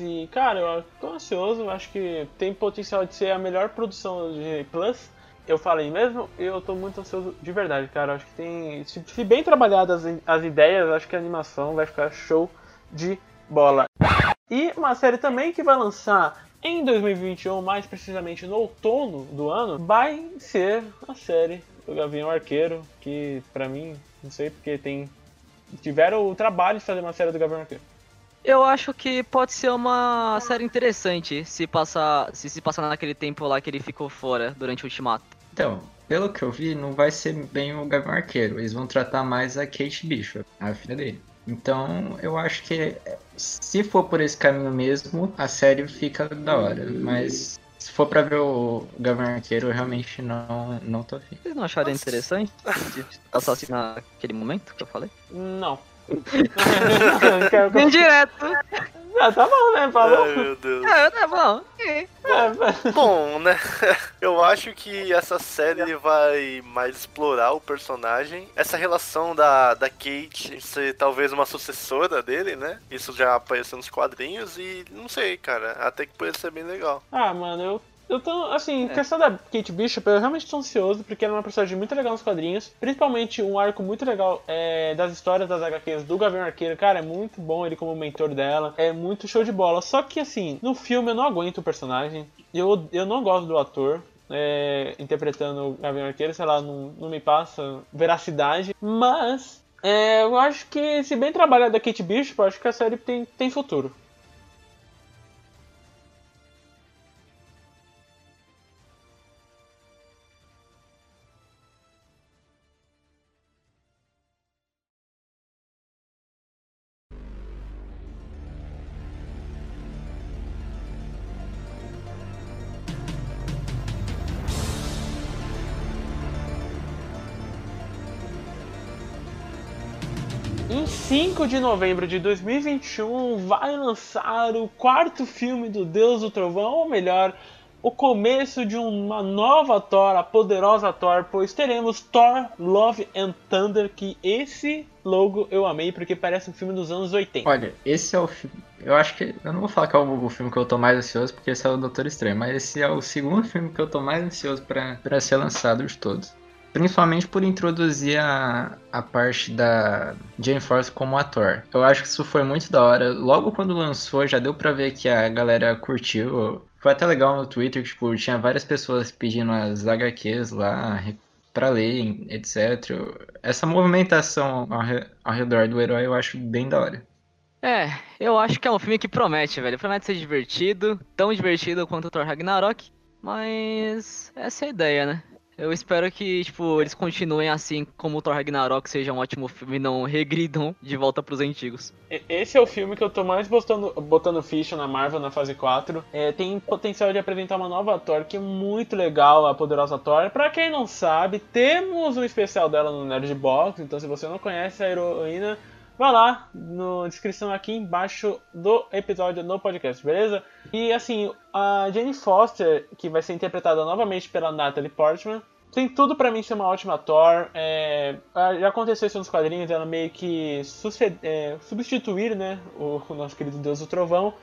e cara, eu tô ansioso, eu acho que tem potencial de ser a melhor produção do Disney Plus. Eu falei mesmo, eu tô muito ansioso de verdade, cara, eu acho que tem, se, se bem trabalhadas as, as ideias, acho que a animação vai ficar show de bola. E uma série também que vai lançar em 2021, mais precisamente no outono do ano, vai ser a série do Gavião Arqueiro, que pra mim, não sei porque tem tiveram o trabalho de fazer uma série do Gavião Arqueiro. Eu acho que pode ser uma série interessante se passar, se se passar naquele tempo lá que ele ficou fora durante o Ultimato. Então, pelo que eu vi, não vai ser bem o Gavião Arqueiro. Eles vão tratar mais a Kate Bishop, a filha dele. Então, eu acho que se for por esse caminho mesmo, a série fica da hora. Mas se for pra ver o Gavião Arqueiro, eu realmente não, não tô afim. Vocês não acharam interessante se passasse naquele momento que eu falei? Não. Não quero- Bem direto! Ah, tá bom, né? Falou. Ai, meu Deus. É, tá bom. É. É, Bom, né? Eu acho que essa série vai mais explorar o personagem. Essa relação da, da Kate ser talvez uma sucessora dele, né? Isso já apareceu nos quadrinhos e não sei, cara. Até que pode ser bem legal. Ah, mano, eu. Eu tô, assim, questão da Kate Bishop, eu realmente tô ansioso, porque ela é uma personagem muito legal nos quadrinhos. Principalmente um arco muito legal é, das histórias das HQs do Gavião Arqueiro. Cara, é muito bom ele como mentor dela. É muito show de bola. Só que, assim, no filme eu não aguento o personagem. Eu, eu não gosto do ator. é, interpretando o Gavião Arqueiro, sei lá, não, não me passa veracidade. Mas é, eu acho que, se bem trabalhado a Kate Bishop, eu acho que a série tem, tem futuro. 5 de novembro de 2021 vai lançar o quarto filme do Deus do Trovão, ou melhor, o começo de uma nova Thor, a poderosa Thor, pois teremos Thor Love and Thunder, que esse logo eu amei porque parece um filme dos anos 80. Olha, esse é o filme. Eu acho que. Eu não vou falar que é o, o filme que eu tô mais ansioso, porque esse é o Doutor Estranho, mas esse é o segundo filme que eu tô mais ansioso pra ser lançado de todos. Principalmente por introduzir a, a parte da Jane Foster como ator. Eu acho que isso foi muito da hora. Logo quando lançou, já deu pra ver que a galera curtiu. Foi até legal no Twitter, tipo, tinha várias pessoas pedindo as HQs lá pra ler, etc. Essa movimentação ao, re- ao redor do herói eu acho bem da hora. É, eu acho que é um filme que promete, velho. Promete ser divertido, tão divertido quanto o Thor Ragnarok. Mas essa é a ideia, né? Eu espero que, tipo, eles continuem assim como o Thor Ragnarok seja um ótimo filme e não regridam de volta pros antigos. Esse é o filme que eu tô mais botando, botando ficha na Marvel na fase 4. É, tem potencial de apresentar uma nova Thor que é muito legal, a poderosa Thor. Pra quem não sabe, temos um especial dela no Nerd Box, então se você não conhece a heroína, vai lá na descrição aqui embaixo do episódio no podcast, beleza? E assim, a Jane Foster, que vai ser interpretada novamente pela Natalie Portman, tem tudo pra mim ser uma ótima Thor. É, ah, já aconteceu isso nos quadrinhos, ela meio que é, substituir né, o, o nosso querido Deus do Trovão.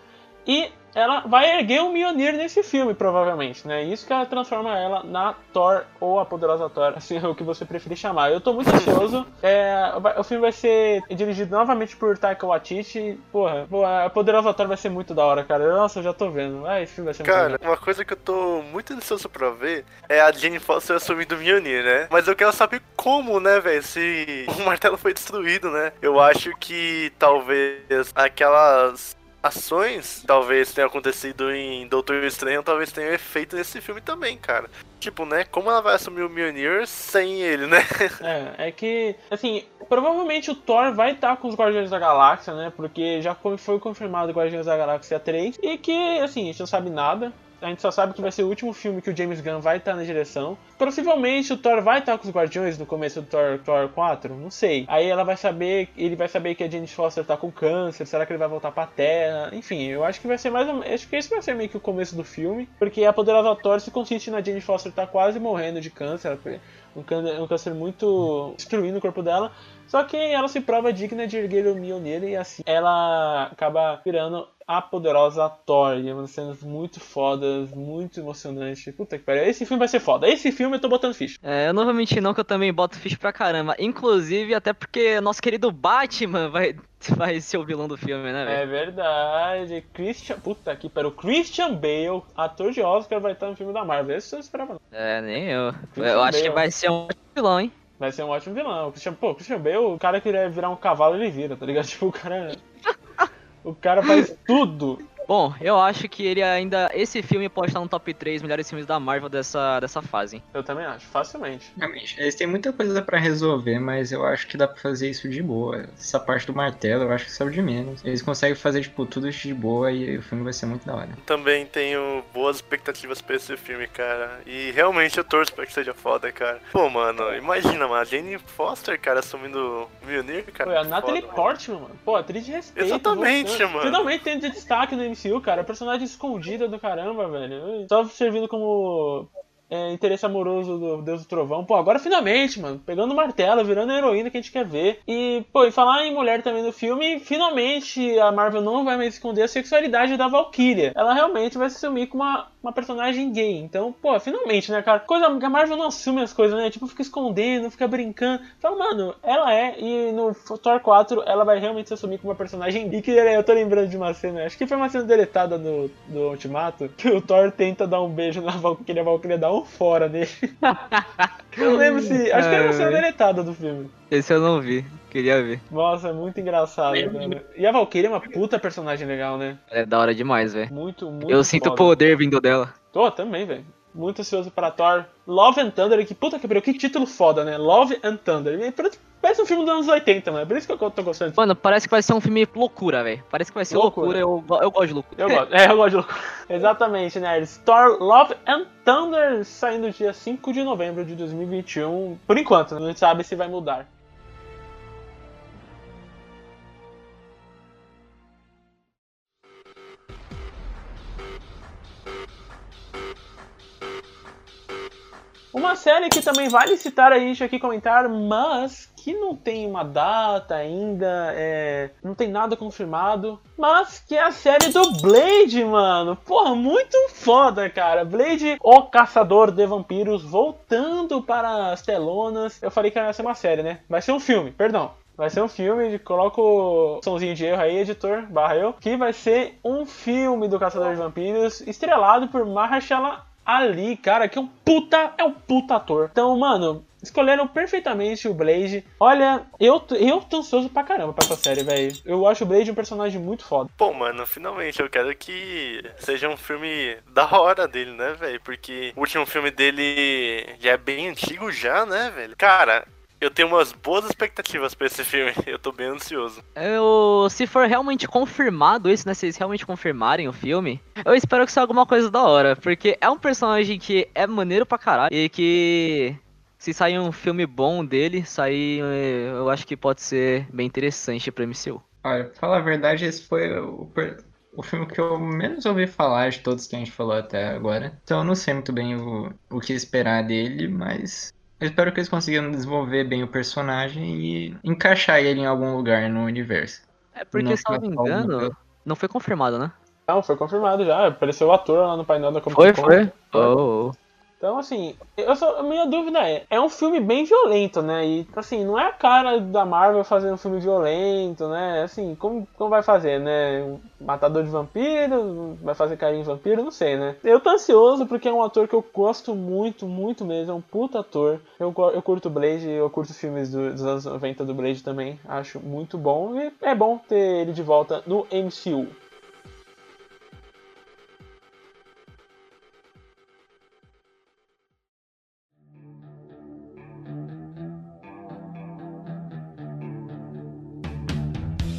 E ela vai erguer o Mjolnir nesse filme, provavelmente, né? Isso que ela transforma ela na Thor ou a poderosa Thor, assim é o que você preferir chamar. Eu tô muito ansioso. É, o filme vai ser dirigido novamente por Taika Waititi. Porra, a poderosa Thor vai ser muito da hora, cara. Nossa, eu já tô vendo. Ah, esse filme vai ser muito Cara, legal. uma coisa que eu tô muito ansioso pra ver é a Jane Foster assumindo o Mjolnir, né? Mas eu quero saber como, né, velho? Se o martelo foi destruído, né? Eu acho que talvez aquelas ações talvez tenham acontecido em Doutor Estranho, talvez tenham efeito nesse filme também, cara. Tipo, né? Como ela vai assumir o Mjolnir sem ele, né? É, é que, assim, provavelmente o Thor vai estar com os Guardiões da Galáxia, né? Porque já foi confirmado Guardiões da Galáxia 3. E que, assim, a gente não sabe nada. A gente só sabe que vai ser o último filme que o James Gunn vai estar na direção. Possivelmente o Thor vai estar com os Guardiões no começo do Thor, Thor 4, não sei. Aí ela vai saber, ele vai saber que a Jane Foster tá com câncer, será que ele vai voltar pra Terra? Enfim, eu acho que vai ser mais acho que esse vai ser meio que o começo do filme, porque a poderosa Thor se consiste na Jane Foster tá quase morrendo de câncer, um câncer, um câncer muito destruindo o corpo dela. Só que ela se prova digna de erguer o Mjolnir e assim ela acaba virando a poderosa Thor. E é umas cenas muito fodas, muito emocionantes. Puta que pariu. Esse filme vai ser foda. Esse filme eu tô botando ficha. É, eu não vou mentir não que eu também boto ficha pra caramba. Inclusive, até porque nosso querido Batman vai, vai ser o vilão do filme, né, velho? É verdade. Christian. Puta que pariu. Christian Bale, ator de Oscar, vai estar no filme da Marvel. Esse eu esperava não. É, nem eu. Christian Eu acho que Bale. vai ser um ótimo vilão, hein? Vai ser um ótimo vilão. Christian, pô, Christian Bale, o cara que virar um cavalo, ele vira, tá ligado? Tipo, o cara. O cara faz tudo. Bom, eu acho que ele ainda. Esse filme pode estar no top 3 melhores filmes da Marvel dessa, dessa fase. Eu também acho, facilmente. Realmente, eles têm muita coisa pra resolver, mas eu acho que dá pra fazer isso de boa. Essa parte do martelo, eu acho que saiu de menos. Eles conseguem fazer, tipo, tudo isso de boa e o filme vai ser muito da hora. Também tenho boas expectativas pra esse filme, cara. E realmente eu torço pra que seja foda, cara. Pô, mano, imagina, mano, a Jane Foster, cara, assumindo Mjolnir, cara. Foi a Natalie foda, Portman, mano. Pô, atriz de respeito. Exatamente, voltando. mano. Finalmente tem de destaque no MCU, cara. Personagem escondida do caramba, velho. Só servindo como é, interesse amoroso do Deus do Trovão. Pô, agora finalmente, mano. Pegando martelo, virando a heroína que a gente quer ver. E, pô, e falar em mulher também no filme, finalmente a Marvel não vai mais esconder a sexualidade da Valkyria. Ela realmente vai se assumir como uma, uma personagem gay. Então, pô, finalmente, né, cara? Coisa que a Marvel não assume as coisas, né? Tipo, fica escondendo, fica brincando. Fala, mano, ela é, e no Thor 4 ela vai realmente se assumir como uma personagem gay. Que eu tô lembrando de uma cena, acho que foi uma cena deletada no, do Ultimato, que o Thor tenta dar um beijo na Valkyria, a Valkyria dá um fora nele. eu não lembro se. Acho que era uma cena deletada do filme. Esse eu não vi, queria ver. Nossa, é muito engraçado, velho. E a Valkyria é uma puta personagem legal, né? É da hora demais, velho. Muito, muito Eu sinto o poder vindo dela. Tô, também, velho. Muito ansioso para Thor. Love and Thunder, que puta que pariu, que título foda, né? Love and Thunder. Parece- um filme dos anos 80, mano. É por isso que eu tô gostando. Mano, parece que vai ser um filme loucura, velho. Parece que vai ser Loucura. loucura, eu, eu gosto de loucura. Eu gosto. É, eu gosto de loucura. Exatamente, né? Thor Love and Thunder saindo dia 5 de novembro de 2021. Por enquanto, não sabe se vai mudar. Uma série que também vale citar a gente aqui comentar, mas que não tem uma data ainda, é, não tem nada confirmado, mas que é a série do Blade, mano. Porra, muito foda, cara. Blade, o caçador de vampiros, voltando para as telonas. Eu falei que ia ser uma série, né? Vai ser um filme, perdão. Vai ser um filme, coloca o somzinho de erro aí, editor, barra eu, que vai ser um filme do Caçador de Vampiros, estrelado por Mahershala Ali, cara, que é um puta, é um puta ator. Então, mano, escolheram perfeitamente o Blade. Olha, eu, eu tô ansioso pra caramba pra essa série, velho. Eu acho o Blade um personagem muito foda. Pô, mano, finalmente eu quero que seja um filme da hora dele, né, velho? Porque o último filme dele já é bem antigo já, né, velho? Cara, eu tenho umas boas expectativas pra esse filme. Eu tô bem ansioso. Eu, se for realmente confirmado isso, né? Se eles realmente confirmarem o filme, eu espero que seja alguma coisa da hora. Porque é um personagem que é maneiro pra caralho. E que se sair um filme bom dele, sair. eh, Eu acho que pode ser bem interessante pra MCU. Olha, pra falar a verdade, esse foi o, o filme que eu menos ouvi falar de todos que a gente falou até agora. Então eu não sei muito bem o, o que esperar dele, mas eu espero que eles consigam desenvolver bem o personagem e encaixar ele em algum lugar no universo. É porque, Não se eu não me engano, não foi confirmado, né? Não, foi confirmado já. Apareceu o ator lá no painel da Comic Foi, Con. foi. Oh, oh. Então, assim, eu só, a minha dúvida é, é um filme bem violento, né? E, assim, não é a cara da Marvel fazer um filme violento, né? Assim, como, como vai fazer, né? Um matador de vampiro, vai fazer carinho em vampiro, não sei, né? Eu tô ansioso porque é um ator que eu gosto muito, muito mesmo, é um puta ator. Eu, eu curto Blade, eu curto os filmes do- dos anos 90 do Blade também, acho muito bom. E é bom ter ele de volta no MCU.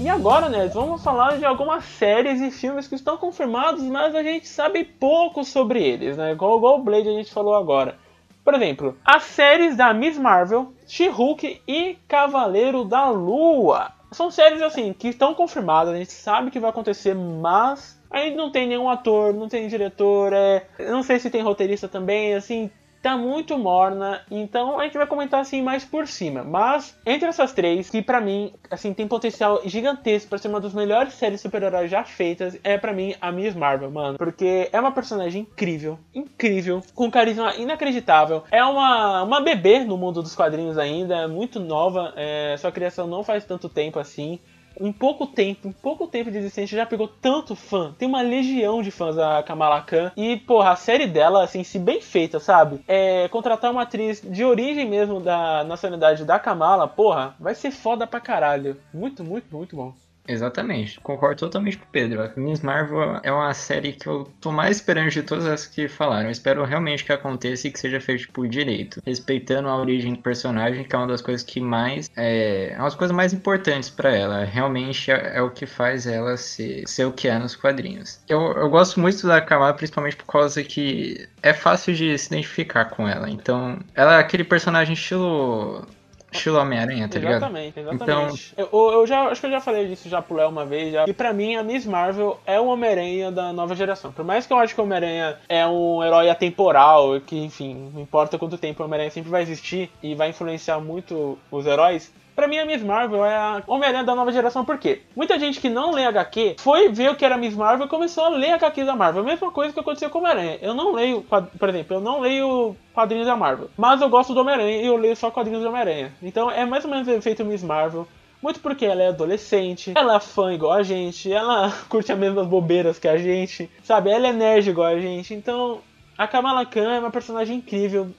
E agora, né, vamos falar de algumas séries e filmes que estão confirmados, mas a gente sabe pouco sobre eles, né? Igual, igual o Blade a gente falou agora. Por exemplo, as séries da Miss Marvel, She-Hulk e Cavaleiro da Lua. São séries assim que estão confirmadas, a gente sabe que vai acontecer, mas ainda não tem nenhum ator, não tem diretor, é, não sei se tem roteirista também, assim, tá muito morna, então a gente vai comentar assim mais por cima. Mas entre essas três, que pra mim, assim, tem potencial gigantesco pra ser uma das melhores séries super-heróis já feitas, é pra mim a Miss Marvel, mano, porque é uma personagem incrível, incrível, com carisma inacreditável. É uma uma bebê no mundo dos quadrinhos ainda, é muito nova, é, sua criação não faz tanto tempo assim em pouco tempo, em pouco tempo de existência, já pegou tanto fã. Tem uma legião de fãs da Kamala Khan. E, porra, a série dela, assim, se bem feita, sabe? É, contratar uma atriz de origem mesmo da nacionalidade da Kamala, porra, vai ser foda pra caralho. Muito, muito, muito bom. Exatamente, concordo totalmente com o Pedro. A Miss Marvel é uma série que eu tô mais esperando de todas as que falaram. Eu espero realmente que aconteça e que seja feito por direito, respeitando a origem do personagem, que é uma das coisas que mais é, é uma das coisas mais importantes para ela. Realmente é, é, o que faz ela ser, ser o que é nos quadrinhos. Eu, eu gosto muito da Kamala, principalmente por causa que é fácil de se identificar com ela. Então, ela é aquele personagem estilo Estilo Homem-Aranha, tá ligado? Exatamente, exatamente. Então... Eu, eu, já, acho que eu já falei disso já pro Léo uma vez. Já. E pra mim, a Miss Marvel é o Homem-Aranha da nova geração. Por mais que eu acho que o Homem-Aranha é um herói atemporal, que, enfim, não importa quanto tempo o Homem-Aranha sempre vai existir e vai influenciar muito os heróis, Pra mim, a Miss Marvel é a Homem-Aranha da nova geração, por quê? Muita gente que não lê HQ foi ver o que era Miss Marvel e começou a ler HQ da Marvel. Mesma coisa que aconteceu com Homem-Aranha. Eu não leio, por exemplo, eu não leio quadrinhos da Marvel, mas eu gosto do Homem-Aranha e eu leio só quadrinhos do Homem-Aranha. Então é mais ou menos o efeito Miss Marvel. Muito porque ela é adolescente, ela é fã igual a gente, ela curte as mesmas bobeiras que a gente, sabe? Ela é nerd igual a gente. Então, a Kamala Khan é uma personagem incrível,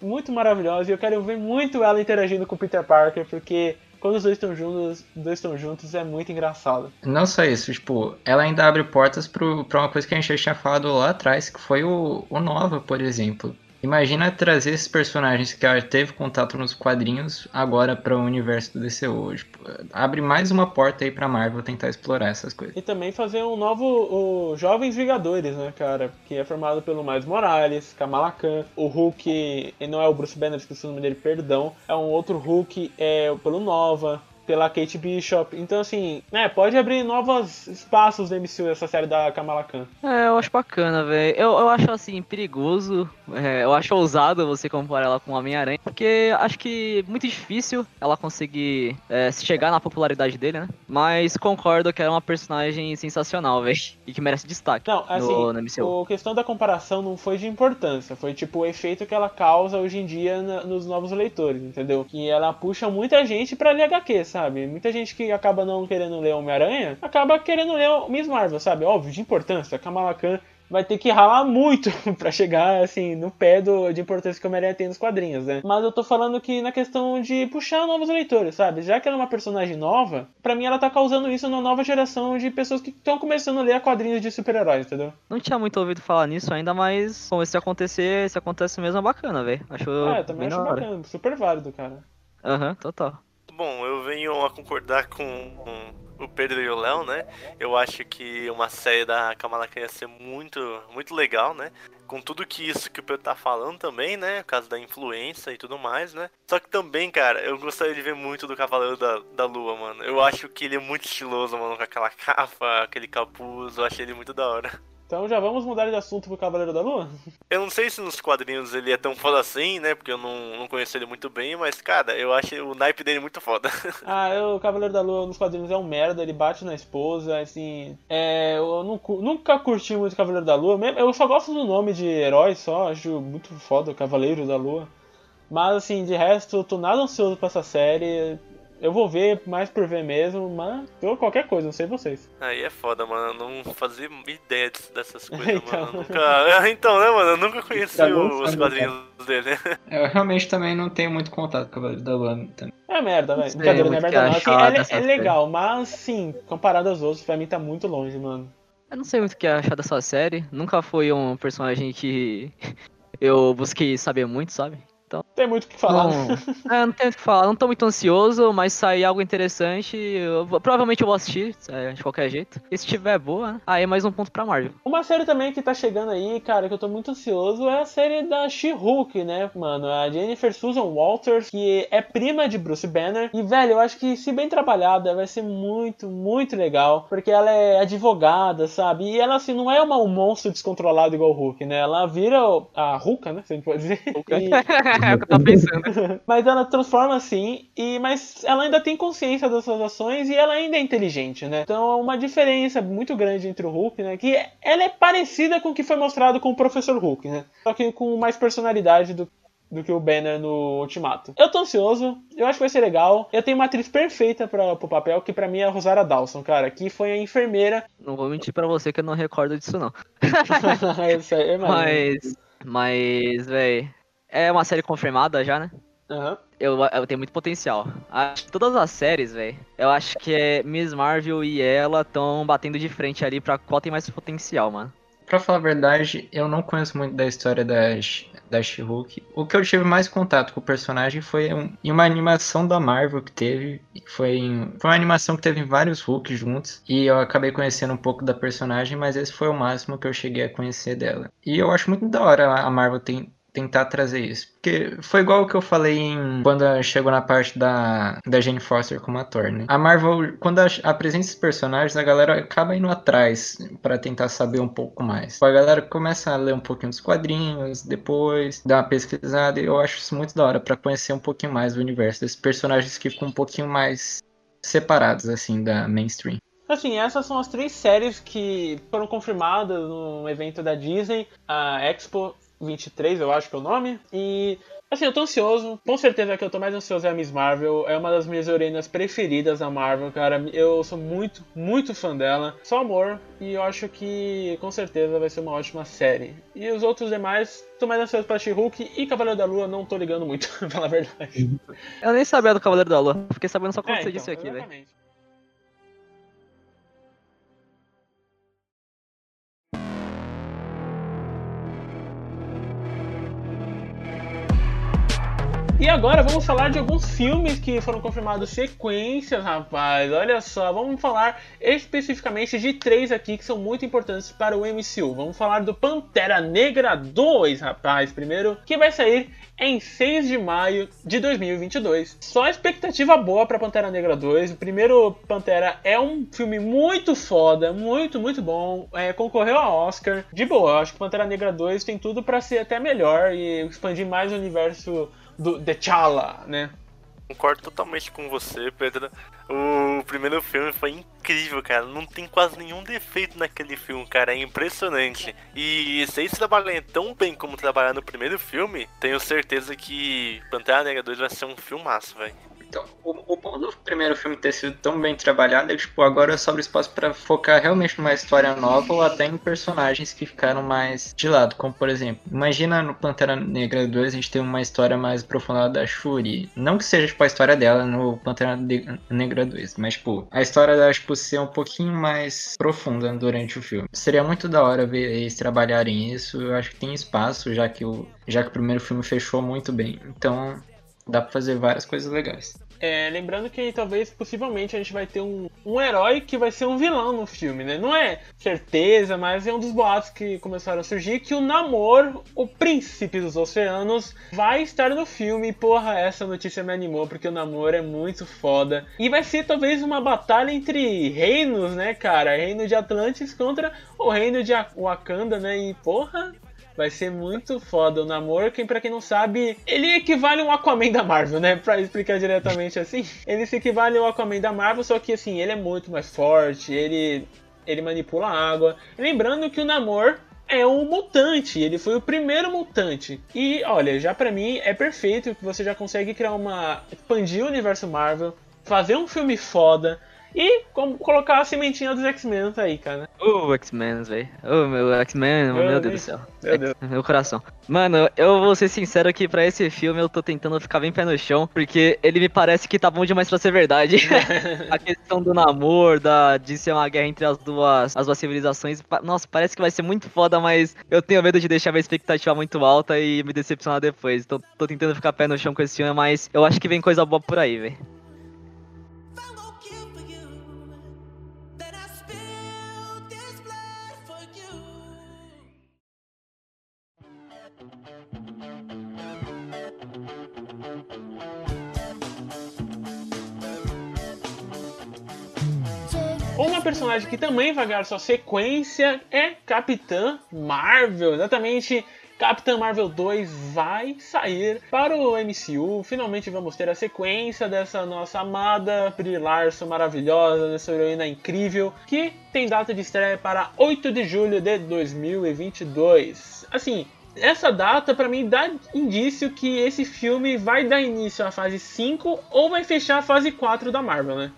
muito maravilhosa e eu quero ver muito ela interagindo com o Peter Parker, porque quando os dois estão juntos, dois estão juntos é muito engraçado. Não só isso, tipo, ela ainda abre portas pro, pra uma coisa que a gente já tinha falado lá atrás, que foi o, o Nova, por exemplo. Imagina trazer esses personagens que ela teve contato nos quadrinhos agora para o universo do DCU. Tipo, abre mais uma porta aí pra Marvel tentar explorar essas coisas. E também fazer um novo o Jovens Vingadores, né, cara? Que é formado pelo Miles Morales, Kamala Khan, o Hulk, e não é o Bruce Banner, esqueci o nome dele, perdão. É um outro Hulk, é pelo Nova, pela Kate Bishop. Então, assim, né, pode abrir novos espaços do MCU essa série da Kamala Khan. É, eu acho bacana, velho. Eu, eu acho, assim, perigoso. É, eu acho ousado você comparar ela com Homem-Aranha. Porque acho que é muito difícil ela conseguir é, chegar na popularidade dele, né? Mas concordo que ela é uma personagem sensacional, velho. E que merece destaque não, assim, no, no MCU. A questão da comparação não foi de importância. Foi, tipo, o efeito que ela causa hoje em dia na, nos novos leitores, entendeu? Que ela puxa muita gente pra ler HQ, sabe? sabe? Muita gente que acaba não querendo ler Homem-Aranha, acaba querendo ler Miss Marvel, sabe? Óbvio, de importância. Kamala Khan vai ter que ralar muito para chegar, assim, no pé do, de importância que o Homem-Aranha tem nos quadrinhos, né? Mas eu tô falando que na questão de puxar novos leitores, sabe? Já que ela é uma personagem nova, para mim ela tá causando isso na nova geração de pessoas que estão começando a ler quadrinhos de super-heróis, entendeu? Não tinha muito ouvido falar nisso ainda, mas bom, se acontecer, se acontece mesmo é bacana, velho. Acho É, também acho bacana, super válido, cara. Aham, uhum, total. Bom, eu venho a concordar com, o Pedro e o Léo, né? Eu acho que uma série da Kamala Khan ia ser muito, muito legal, né? Com tudo que isso que o Pedro tá falando também, né? Por causa da influência e tudo mais, né? Só que também, cara, eu gostaria de ver muito do Cavaleiro da, da Lua, mano. Eu acho que ele é muito estiloso, mano, com aquela capa, aquele capuz. Eu achei ele muito da hora. Então já vamos mudar de assunto pro Cavaleiro da Lua? Eu não sei se nos quadrinhos ele é tão foda assim, né? Porque eu não, não conheço ele muito bem, mas, cara, eu acho o naipe dele muito foda. ah, eu, o Cavaleiro da Lua nos quadrinhos é um merda, ele bate na esposa, assim. É, eu não, nunca curti muito o Cavaleiro da Lua, eu só gosto do nome de herói só, acho muito foda o Cavaleiro da Lua. Mas assim, de resto, tô nada ansioso pra essa série. Eu vou ver mais por ver mesmo, mas eu qualquer coisa, não sei vocês. Aí é foda, mano. Eu não fazia ideia dessas coisas, então. mano. Nunca... então, né, mano? Eu nunca conheci tá os quadrinhos cara. dele. Eu realmente também não tenho muito contato com o da Lua. É merda, velho. Brincadeira, não é merda, não. Assim, é, é legal, mas sim, comparado aos outros, pra mim tá muito longe, mano. Eu não sei muito o que achar dessa série. Nunca foi um personagem que eu busquei saber muito, sabe? Então, tem muito o que falar. Não, é, não tem muito o que falar. Não tô muito ansioso, mas sair algo interessante, eu, provavelmente eu vou assistir, é, de qualquer jeito. E se tiver boa, né? aí é mais um ponto pra Marvel. Uma série também que tá chegando aí, cara, que eu tô muito ansioso, é a série da She-Hulk, né, mano? A Jennifer Susan Walters, que é prima de Bruce Banner. E, velho, eu acho que se bem trabalhada, vai ser muito, muito legal. Porque ela é advogada, sabe? E ela, assim, não é uma, um monstro descontrolado igual o Hulk, né? Ela vira a Hulka, né? Se a gente pode dizer. E... é o que eu tava pensando. mas ela transforma assim, e mas ela ainda tem consciência das suas ações e ela ainda é inteligente, né? Então é uma diferença muito grande entre o Hulk, né? Que ela é parecida com o que foi mostrado com o Professor Hulk, né? Só que com mais personalidade do do que o Banner no Ultimato. Eu tô ansioso, eu acho que vai ser legal. Eu tenho uma atriz perfeita para pro papel, que para mim é a Rosária Dawson, cara, que foi a enfermeira. Não vou mentir para você que eu não recordo disso não. eu sei, mas mas, velho, é uma série confirmada já, né? Uhum. eu, eu tenho muito potencial. Acho que todas as séries, velho, eu acho que é Miss Marvel e ela estão batendo de frente ali pra qual tem mais potencial, mano. Pra falar a verdade, eu não conheço muito da história da, da She-Hulk. O que eu tive mais contato com o personagem foi um, em uma animação da Marvel que teve. Foi, em, foi uma animação que teve vários Hulks juntos. E eu acabei conhecendo um pouco da personagem, mas esse foi o máximo que eu cheguei a conhecer dela. E eu acho muito da hora a Marvel tem, tentar trazer isso. Porque foi igual o que eu falei em, quando chegou na parte da, da Jane Foster como ator, né? A Marvel, quando apresenta esses personagens, a galera acaba indo atrás para tentar saber um pouco mais. A galera começa a ler um pouquinho dos quadrinhos, depois dá uma pesquisada, e eu acho isso muito da hora para conhecer um pouquinho mais do universo desses personagens que ficam um pouquinho mais separados, assim, da mainstream. Assim, essas são as três séries que foram confirmadas no evento da Disney, a Expo 23, eu acho que é o nome. E assim, eu tô ansioso. Com certeza que eu tô mais ansioso é a Miss Marvel. É uma das minhas heroínas preferidas da Marvel, cara. Eu sou muito, muito fã dela. Só amor. E eu acho que com certeza vai ser uma ótima série. E os outros demais, tô mais ansioso pra She-Hulk e Cavaleiro da Lua, não tô ligando muito, pra falar a verdade. Eu nem sabia do Cavaleiro da Lua. Fiquei sabendo só quando É, você então, disse aqui, velho. E agora vamos falar de alguns filmes que foram confirmados sequências, rapaz. Olha só, vamos falar especificamente de três aqui que são muito importantes para o MCU. Vamos falar do Pantera Negra 2, rapaz. Primeiro, que vai sair em 6 de maio de 2022. Só expectativa boa para Pantera Negra 2. O primeiro Pantera é um filme muito foda, muito, muito bom. É, concorreu a Oscar. De boa, acho que Pantera Negra 2 tem tudo para ser até melhor e expandir mais o universo do T'Challa, né? Concordo totalmente com você, Pedro. O primeiro filme foi incrível, cara. Não tem quase nenhum defeito naquele filme, cara. É impressionante. E se eles trabalharem tão bem como trabalharam no primeiro filme, tenho certeza que Pantera Negra 2 vai ser um filmaço, velho. Então, o, o bom do primeiro filme ter sido tão bem trabalhado é que, tipo, agora sobra espaço para focar realmente numa história nova ou até em personagens que ficaram mais de lado. Como, por exemplo, imagina no Pantera Negra 2 a gente tem uma história mais aprofundada da Shuri. Não que seja, tipo, a história dela no Pantera Ne- Negra 2, mas, tipo, a história dela, tipo, ser um pouquinho mais profunda durante o filme. Seria muito da hora ver eles trabalharem isso. Eu acho que tem espaço, já que o, já que o primeiro filme fechou muito bem. Então, dá pra fazer várias coisas legais. É, lembrando que talvez, possivelmente, a gente vai ter um, um herói que vai ser um vilão no filme, né? Não é certeza, mas é um dos boatos que começaram a surgir que o Namor, o príncipe dos oceanos, vai estar no filme. E, porra, essa notícia me animou, porque o Namor é muito foda. E vai ser talvez uma batalha entre reinos, né, cara? Reino de Atlantis contra o reino de Wakanda, né? E, porra, Vai ser muito foda o Namor, quem pra quem não sabe, ele equivale um Aquaman da Marvel, né? Pra explicar diretamente assim. Ele se equivale ao Aquaman da Marvel, só que assim, ele é muito mais forte, ele, ele manipula a água. Lembrando que o Namor é um mutante, ele foi o primeiro mutante. E olha, já pra mim é perfeito que você já consegue criar uma. expandir o universo Marvel, fazer um filme foda. E como colocar a sementinha dos X-Men aí, cara. Ô, X-Men, velho. Ô, meu X-Men, meu, Meu Deus do Deus. céu. Meu Deus. Meu coração. Mano, eu vou ser sincero que pra esse filme eu tô tentando ficar bem pé no chão, porque ele me parece que tá bom demais pra ser verdade. a questão do namoro, da, de ser uma guerra entre as duas, as duas civilizações. Nossa, parece que vai ser muito foda, mas eu tenho medo de deixar minha expectativa muito alta e me decepcionar depois. Então tô tentando ficar pé no chão com esse filme, mas eu acho que vem coisa boa por aí, velho. Uma personagem que também vai ganhar sua sequência é Capitã Marvel. Exatamente, Capitã Marvel 2 vai sair para o MCU. Finalmente vamos ter a sequência dessa nossa amada Brie Larson maravilhosa, dessa heroína incrível, que tem data de estreia para 8 de julho de 2022. Assim, essa data pra mim dá indício que esse filme vai dar início à fase 5 ou vai fechar a fase 4 da Marvel, né?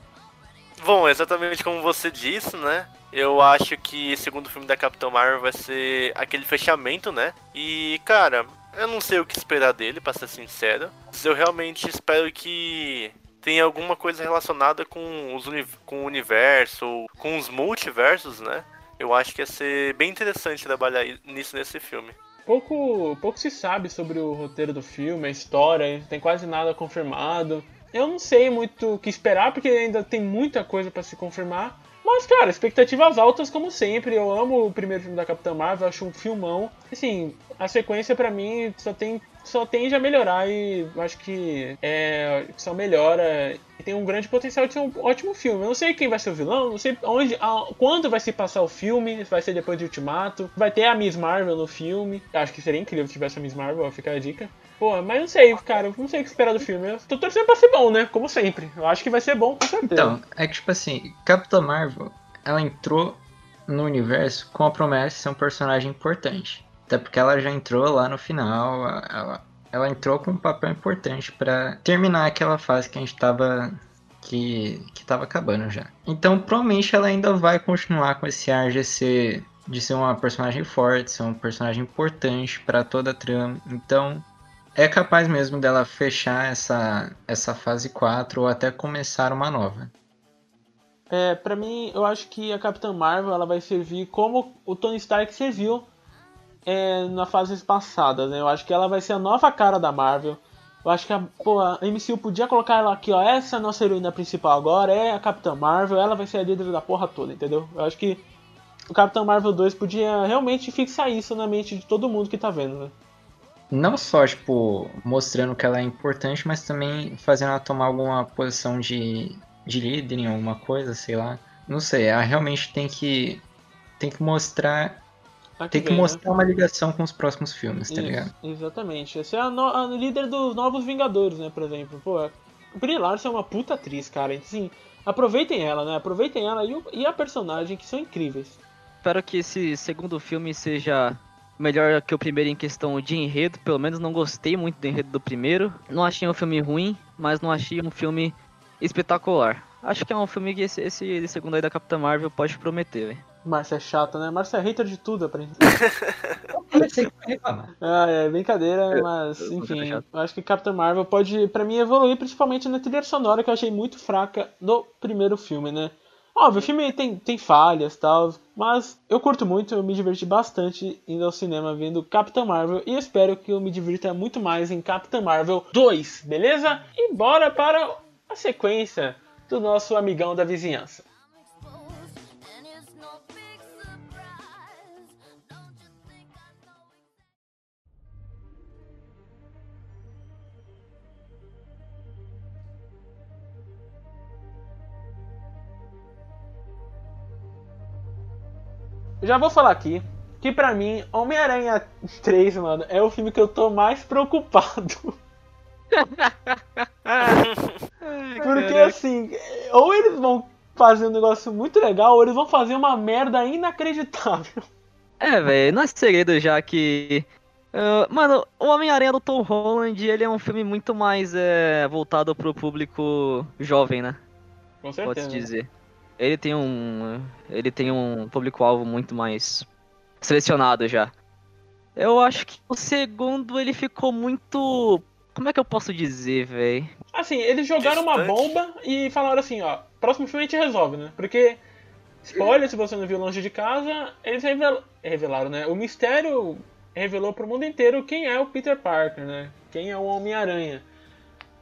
Bom, exatamente como você disse, né? Eu acho que esse segundo filme da Capitã Marvel vai ser aquele fechamento, né? E, cara, eu não sei o que esperar dele, pra ser sincero. Eu realmente espero que tenha alguma coisa relacionada com, os com o universo, com os multiversos, né? Eu acho que ia ser bem interessante trabalhar nisso nesse filme. Pouco, pouco se sabe sobre o roteiro do filme, a história, tem quase nada confirmado. Eu não sei muito o que esperar, porque ainda tem muita coisa pra se confirmar. Mas, cara, expectativas altas como sempre. Eu amo o primeiro filme da Capitã Marvel, acho um filmão. Assim, a sequência pra mim só tem só tende a melhorar e acho que é, só melhora e tem um grande potencial de ser um ótimo filme. Eu não sei quem vai ser o vilão, não sei onde, a- quando vai se passar o filme, vai ser depois de Ultimato, vai ter a Miss Marvel no filme. Acho que seria incrível se tivesse a Miss Marvel, fica a dica. Pô, mas não sei, cara, não sei o que esperar do filme. Eu tô torcendo pra ser bom, né? Como sempre. Eu acho que vai ser bom, com certeza. Então, é que tipo assim, Capitã Marvel, ela entrou no universo com a promessa de ser um personagem importante. Até porque ela já entrou lá no final, ela, ela entrou com um papel importante pra terminar aquela fase que a gente tava. Que, que tava acabando já. Então, provavelmente ela ainda vai continuar com esse ar de ser, de ser uma personagem forte, ser um personagem importante pra toda a trama. Então, é capaz mesmo dela fechar essa, essa fase 4 ou até começar uma nova. É, pra mim, eu acho que a Capitã Marvel ela vai servir como o Tony Stark serviu é, na fase passada, né? Eu acho que ela vai ser a nova cara da Marvel. Eu acho que a, pô, a MCU podia colocar ela aqui, ó. Essa é a nossa heroína principal agora, é a Capitã Marvel, ela vai ser a líder da porra toda, entendeu? Eu acho que o Capitão Marvel 2 podia realmente fixar isso na mente de todo mundo que tá vendo, né? Não só, tipo, mostrando que ela é importante, mas também fazendo ela tomar alguma posição de, de líder em alguma coisa, sei lá. Não sei, ela realmente tem que. Tem que mostrar. Tá Tem que vem, né? mostrar uma ligação com os próximos filmes, tá Isso, ligado? Exatamente. Essa é a, no- a líder dos Novos Vingadores, né, por exemplo. Pô, a Brie Larson é uma puta atriz, cara. Assim, aproveitem ela, né? Aproveitem ela e, o- e a personagem, que são incríveis. Espero que esse segundo filme seja melhor que o primeiro em questão de enredo. Pelo menos não gostei muito do enredo do primeiro. Não achei um filme ruim, mas não achei um filme espetacular. Acho que é um filme que esse, esse segundo aí da Capitã Marvel pode prometer, velho. Márcia é chata, né? Márcia é hater de tudo, aparentemente. Ah, é brincadeira, mas enfim. Eu acho que Capitã Marvel pode, pra mim, evoluir, principalmente na trilha sonora, que eu achei muito fraca do primeiro filme, né? Óbvio, o filme tem, tem falhas e tal, mas eu curto muito, eu me diverti bastante indo ao cinema vendo Capitã Marvel e espero que eu me divirta muito mais em Capitã Marvel 2, beleza? E bora para a sequência do nosso amigão da vizinhança. Já vou falar aqui que pra mim, Homem-Aranha 3, mano, é o filme que eu tô mais preocupado. Porque assim, ou eles vão fazer um negócio muito legal, ou eles vão fazer uma merda inacreditável. É, velho, não é segredo já que. ah, mano, o Homem-Aranha do Tom Holland, ele é um filme muito mais é, voltado pro público jovem, né? Com Pode-se dizer. Ele tem um. Ele tem um público-alvo muito mais selecionado já. Eu acho que o segundo ele ficou muito. Como é que eu posso dizer, velho? Assim, eles jogaram uma Distante. bomba e falaram assim, ó, próximo filme a gente resolve, né? Porque, spoiler, se você não viu Longe de Casa, eles revel- revelaram, né? O mistério revelou pro mundo inteiro quem é o Peter Parker, né? Quem é o Homem-Aranha.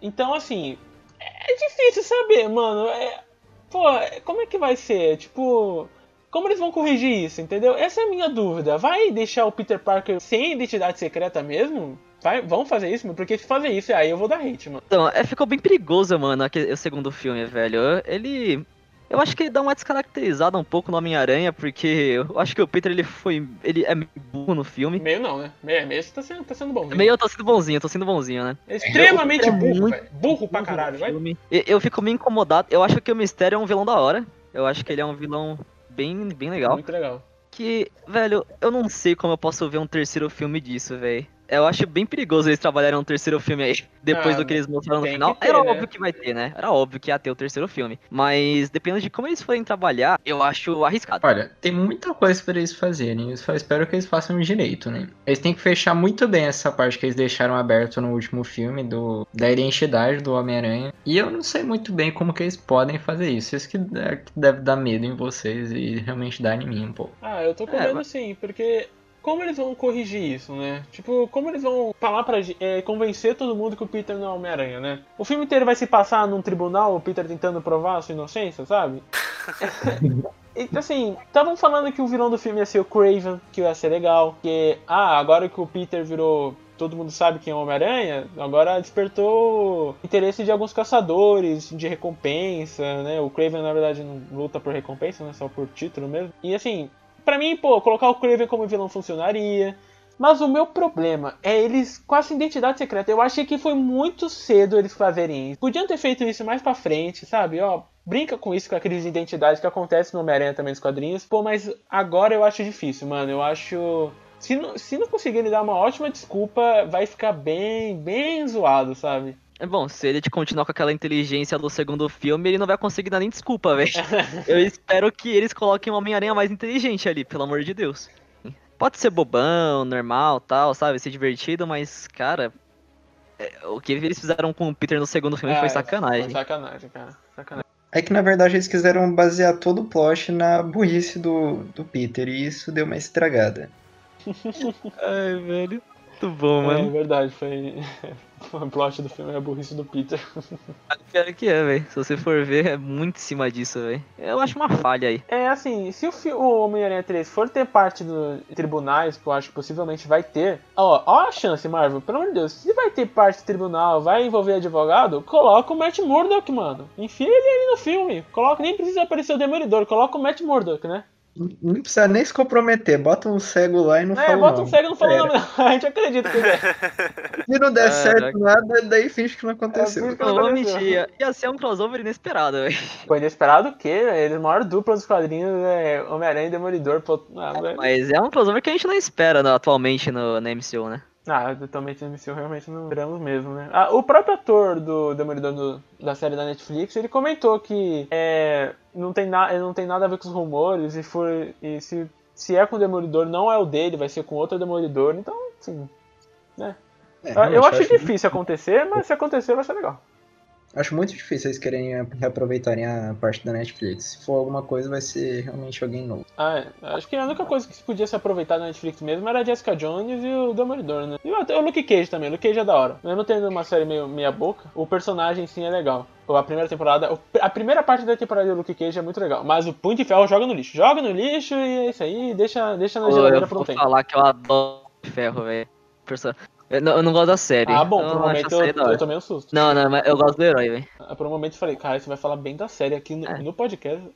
Então, assim, é difícil saber, mano. É, pô, como é que vai ser? Tipo, como eles vão corrigir isso, entendeu? Essa é a minha dúvida. Vai deixar o Peter Parker sem identidade secreta mesmo? Vai, vão fazer isso? Porque se fazer isso, aí eu vou dar hate, mano. Então, é, ficou bem perigoso, mano, aque- o segundo filme, velho. Ele. Eu acho que ele dá uma descaracterizada um pouco no Homem-Aranha, porque eu acho que o Peter ele foi. Ele é meio burro no filme. Meio não, né? Meio, meio você tá sendo, tá sendo bom. Meio eu tô sendo bonzinho, eu tô sendo bonzinho, né? É extremamente O Peter é burro, velho. Burro pra burro caralho, vai. filme. E- Eu fico meio incomodado. Eu acho que o Mistério é um vilão da hora. Eu acho que ele é um vilão bem, bem legal. Muito legal. Que, velho, eu não sei como eu posso ver um terceiro filme disso, velho. Eu acho bem perigoso eles trabalharem um terceiro filme aí, depois Ah, do que eles mostraram no final. ter, Era né? óbvio que vai ter, né? Era óbvio que ia ter o terceiro filme. Mas dependendo de como eles forem trabalhar, eu acho arriscado. Olha, tem muita coisa pra eles fazerem. Eu só espero que eles façam direito, né? Eles têm que fechar muito bem essa parte que eles deixaram aberto no último filme do da identidade do Homem-Aranha. E eu não sei muito bem como que eles podem fazer isso. Isso que é que deve dar medo em vocês e realmente dar em mim um pouco. Ah, eu tô com É, medo mas- sim, porque como eles vão corrigir isso, né? Tipo, como eles vão falar pra é, convencer todo mundo que o Peter não é Homem-Aranha, né? O filme inteiro vai se passar num tribunal, o Peter tentando provar a sua inocência, sabe? E, assim, estavam falando que o vilão do filme ia ser o Craven, que ia ser legal. Que, ah, agora que o Peter virou. Todo mundo sabe quem é o Homem-Aranha, agora despertou interesse de alguns caçadores, de recompensa, né? O Craven, na verdade, não luta por recompensa, né? Só por título mesmo. E assim, Pra mim, pô, colocar o Craven como vilão funcionaria. Mas o meu problema é eles com essa identidade secreta. Eu achei que foi muito cedo eles fazerem isso. Podiam ter feito isso mais pra frente, sabe? Ó, brinca com isso, com a crise de identidade que acontece no Homem-Aranha também nos quadrinhos. Pô, mas agora eu acho difícil, mano. Eu acho. Se não, se não conseguirem dar uma ótima desculpa, vai ficar bem, bem zoado, sabe? É bom, se ele te continuar com aquela inteligência do segundo filme, ele não vai conseguir dar nem desculpa, velho. Eu espero que eles coloquem um Homem-Aranha mais inteligente ali, pelo amor de Deus. Pode ser bobão, normal, tal, sabe? Ser divertido, mas, cara. é, O que eles fizeram com o Peter no segundo filme foi É, sacanagem. Foi sacanagem, cara. Sacanagem. É que na verdade eles quiseram basear todo o plot na burrice do, do Peter e isso deu uma estragada. Ai, velho. Muito bom, É mano. verdade, foi. o plot do filme é a burrice do Peter. Pior que é, velho. Se você for ver, é muito em cima disso, velho. Eu acho uma falha aí. É assim, se o, o Homem-Aranha 3 for ter parte do tribunais, que eu acho que possivelmente vai ter, ó, ó a chance, Marvel, pelo amor de Deus, se vai ter parte do tribunal, vai envolver advogado, coloca o Matt Murdock, mano. Enfia ele aí no filme. Coloca, nem precisa aparecer o Demolidor, coloca o Matt Murdock, né? Não precisa nem se comprometer, bota um cego lá e não é, fala o bota um cego e não fala Era. nome, não. A gente acredita que é. Se não der É, certo nada, daí finge que não aconteceu. É, Não vou mentir, ia- ser um crossover inesperado, velho. Foi inesperado o quê? Eles, a maior dupla dos quadrinhos é Homem-Aranha e Demolidor. Pô, ah, velho. Mas é um crossover que a gente não espera né, atualmente no, na MCU, né? Ah, totalmente MCU realmente não viramos mesmo, né? Ah, o próprio ator do Demolidor do- da série da Netflix, ele comentou que é, não, tem na, não tem nada a ver com os rumores e, for, e se, se é com o Demolidor, não é o dele, vai ser com outro Demolidor, então, assim, né? É, eu realmente, acho difícil acontecer, mas se acontecer vai ser legal. Acho muito difícil eles querem reaproveitarem a parte da Netflix. Se for alguma coisa, vai ser realmente alguém novo. Ah, é. Acho que a única coisa que se podia se aproveitar da Netflix mesmo era a Jessica Jones e o Demolidor, né? E até o Luke Cage também. O Luke Cage é da hora. Mesmo tendo uma série meio meia boca, o personagem sim é legal. A primeira temporada, a primeira parte da temporada do Luke Cage é muito legal. Mas o Punho de Ferro joga no lixo. Joga no lixo e é isso aí. Deixa, deixa na geladeira eu por um vou tempo. falar que eu adoro ferro, velho. Eu não, eu não gosto da série. Ah, bom, eu por um momento eu, eu tomei um susto. Não, não, mas eu gosto do herói, velho. Ah, Por um momento eu falei, cara, você vai falar bem da série aqui no, É. no podcast.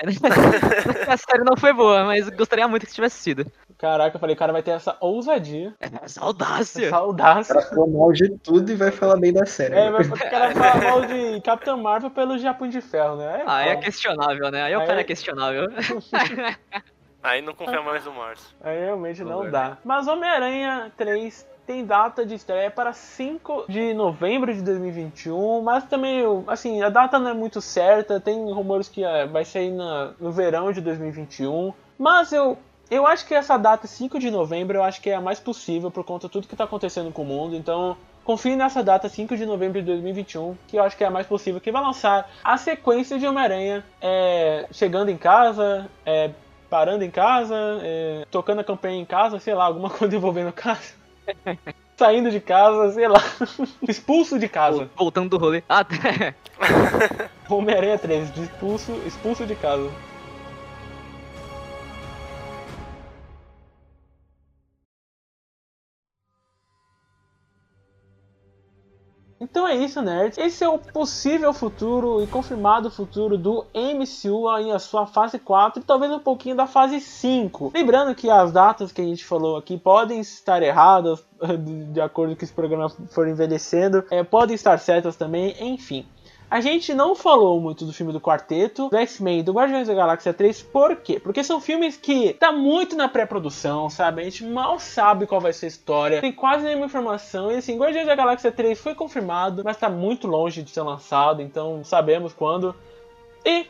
a série não foi boa, mas gostaria muito que tivesse sido. Caraca, eu falei, cara, vai ter essa ousadia, Essa audácia. essa audácia. Ela falou mal de tudo e vai falar bem da série. É, vai o cara falar mal de Capitão Marvel pelo Japão de Ferro, né? Ah, é questionável, né? Aí o Aí- cara é questionável. Aí não confia mais no Márcio. Aí realmente não Não dá. Mas Homem-Aranha 3 tem data de estreia para 5 de novembro de 2021, mas também, assim, a data não é muito certa, tem rumores que eh, vai sair na- no verão de 2021, mas eu, eu acho que essa data, 5 de novembro, eu acho que é a mais possível por conta de tudo que está acontecendo com o mundo, então confie nessa data, 5 de novembro de 2021, que eu acho que é a mais possível, que vai lançar a sequência de Homem-Aranha é, chegando em casa, é, parando em casa, é, tocando a campanha em casa, sei lá, alguma coisa envolvendo casa. Saindo de casa, sei lá. Expulso de casa. Voltando do rolê. Ah, é. Homem-Aranha 3, de expulso, expulso de casa. Então é isso, nerds. Esse é o possível futuro e confirmado futuro do MCU em a sua fase 4 e talvez um pouquinho da fase 5. Lembrando que as datas que a gente falou aqui podem estar erradas de- acordo com esse programa for envelhecendo, é, podem estar certas também, enfim. A gente não falou muito do filme do Quarteto, do X-Men do Guardiões da Galáxia 3, por quê? Porque são filmes que tá muito na pré-produção, sabe? A gente mal sabe qual vai ser a história, tem quase nenhuma informação. E assim, Guardiões da Galáxia 3 foi confirmado, mas tá muito longe de ser lançado, então sabemos quando. E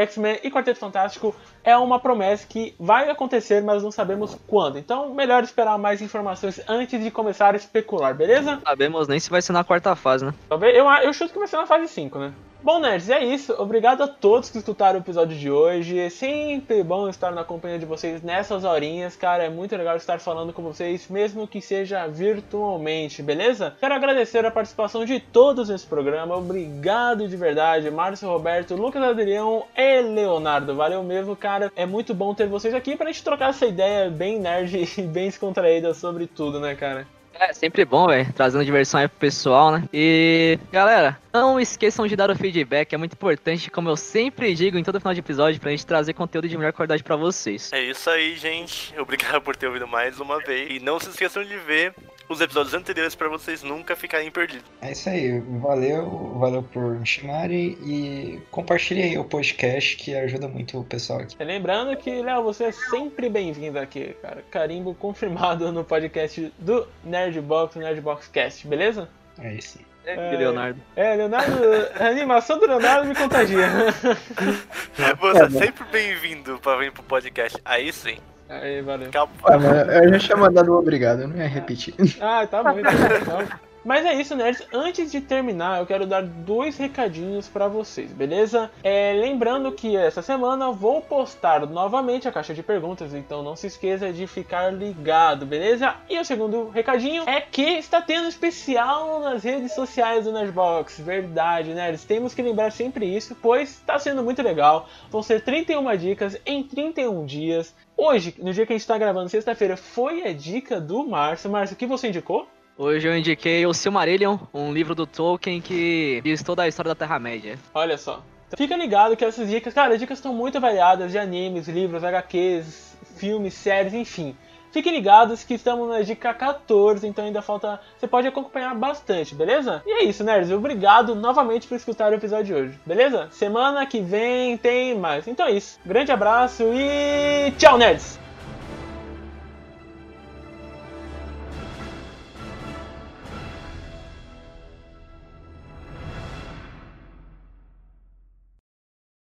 X-Men e Quarteto Fantástico é uma promessa que vai acontecer, mas não sabemos quando. Então, melhor esperar mais informações antes de começar a especular, beleza? Sabemos nem se vai ser na quarta fase, né? Talvez eu, eu chuto que vai ser na fase 5, né? Bom, nerds, é isso. Obrigado a todos que escutaram o episódio de hoje. É sempre bom estar na companhia de vocês nessas horinhas, cara. É muito legal estar falando com vocês, mesmo que seja virtualmente, beleza? Quero agradecer a participação de todos nesse programa. Obrigado de verdade, Márcio Roberto, Lucas Adrião e Leonardo. Valeu mesmo, cara. É muito bom ter vocês aqui pra gente trocar essa ideia bem nerd e bem descontraída sobre tudo, né, cara? É, sempre bom, velho. Trazendo diversão aí pro pessoal, né? E, galera, não esqueçam de dar o feedback. É muito importante, como eu sempre digo em todo final de episódio, pra gente trazer conteúdo de melhor qualidade pra vocês. É isso aí, gente. Obrigado por ter ouvido mais uma vez. E não se esqueçam de ver os episódios anteriores pra vocês nunca ficarem perdidos. É isso aí, valeu, valeu por me chamarem e compartilhe aí o podcast que ajuda muito o pessoal aqui. Lembrando que, Léo, você é sempre bem-vindo aqui, cara. Carimbo confirmado no podcast do Nerdbox, Nerdbox Cast, beleza? É isso aí. E Leonardo. É, Leonardo, a animação do Leonardo me contagia. Você é sempre bem-vindo pra vir pro podcast. Aí sim. Aí, valeu. Acabou. Ah, eu já tinha mandado um obrigado, eu não ia repetir. Ah, tá bom, então. Mas é isso, nerds. Antes de terminar, eu quero dar dois recadinhos pra vocês, beleza? É, lembrando que essa semana vou postar novamente a caixa de perguntas, então não se esqueça de ficar ligado, beleza? E o segundo recadinho é que está tendo especial nas redes sociais do Nerdbox. Verdade, nerds. Temos que lembrar sempre isso, pois está sendo muito legal. Vão ser 31 dicas em 31 dias. Hoje, no dia que a gente está gravando, sexta-feira, foi a dica do Márcio. Márcio, o que você indicou? Hoje eu indiquei o Silmarillion, um livro do Tolkien que diz toda a história da Terra-média. Olha só. Fica ligado que essas dicas, cara, as dicas estão muito variadas de animes, livros, HQs, filmes, séries, enfim. Fiquem ligados que estamos na dica 14, então ainda falta. Você pode acompanhar bastante, beleza? E é isso, nerds. Obrigado novamente por escutar o episódio de hoje, beleza? Semana que vem tem mais. Então é isso. Grande abraço e tchau, nerds!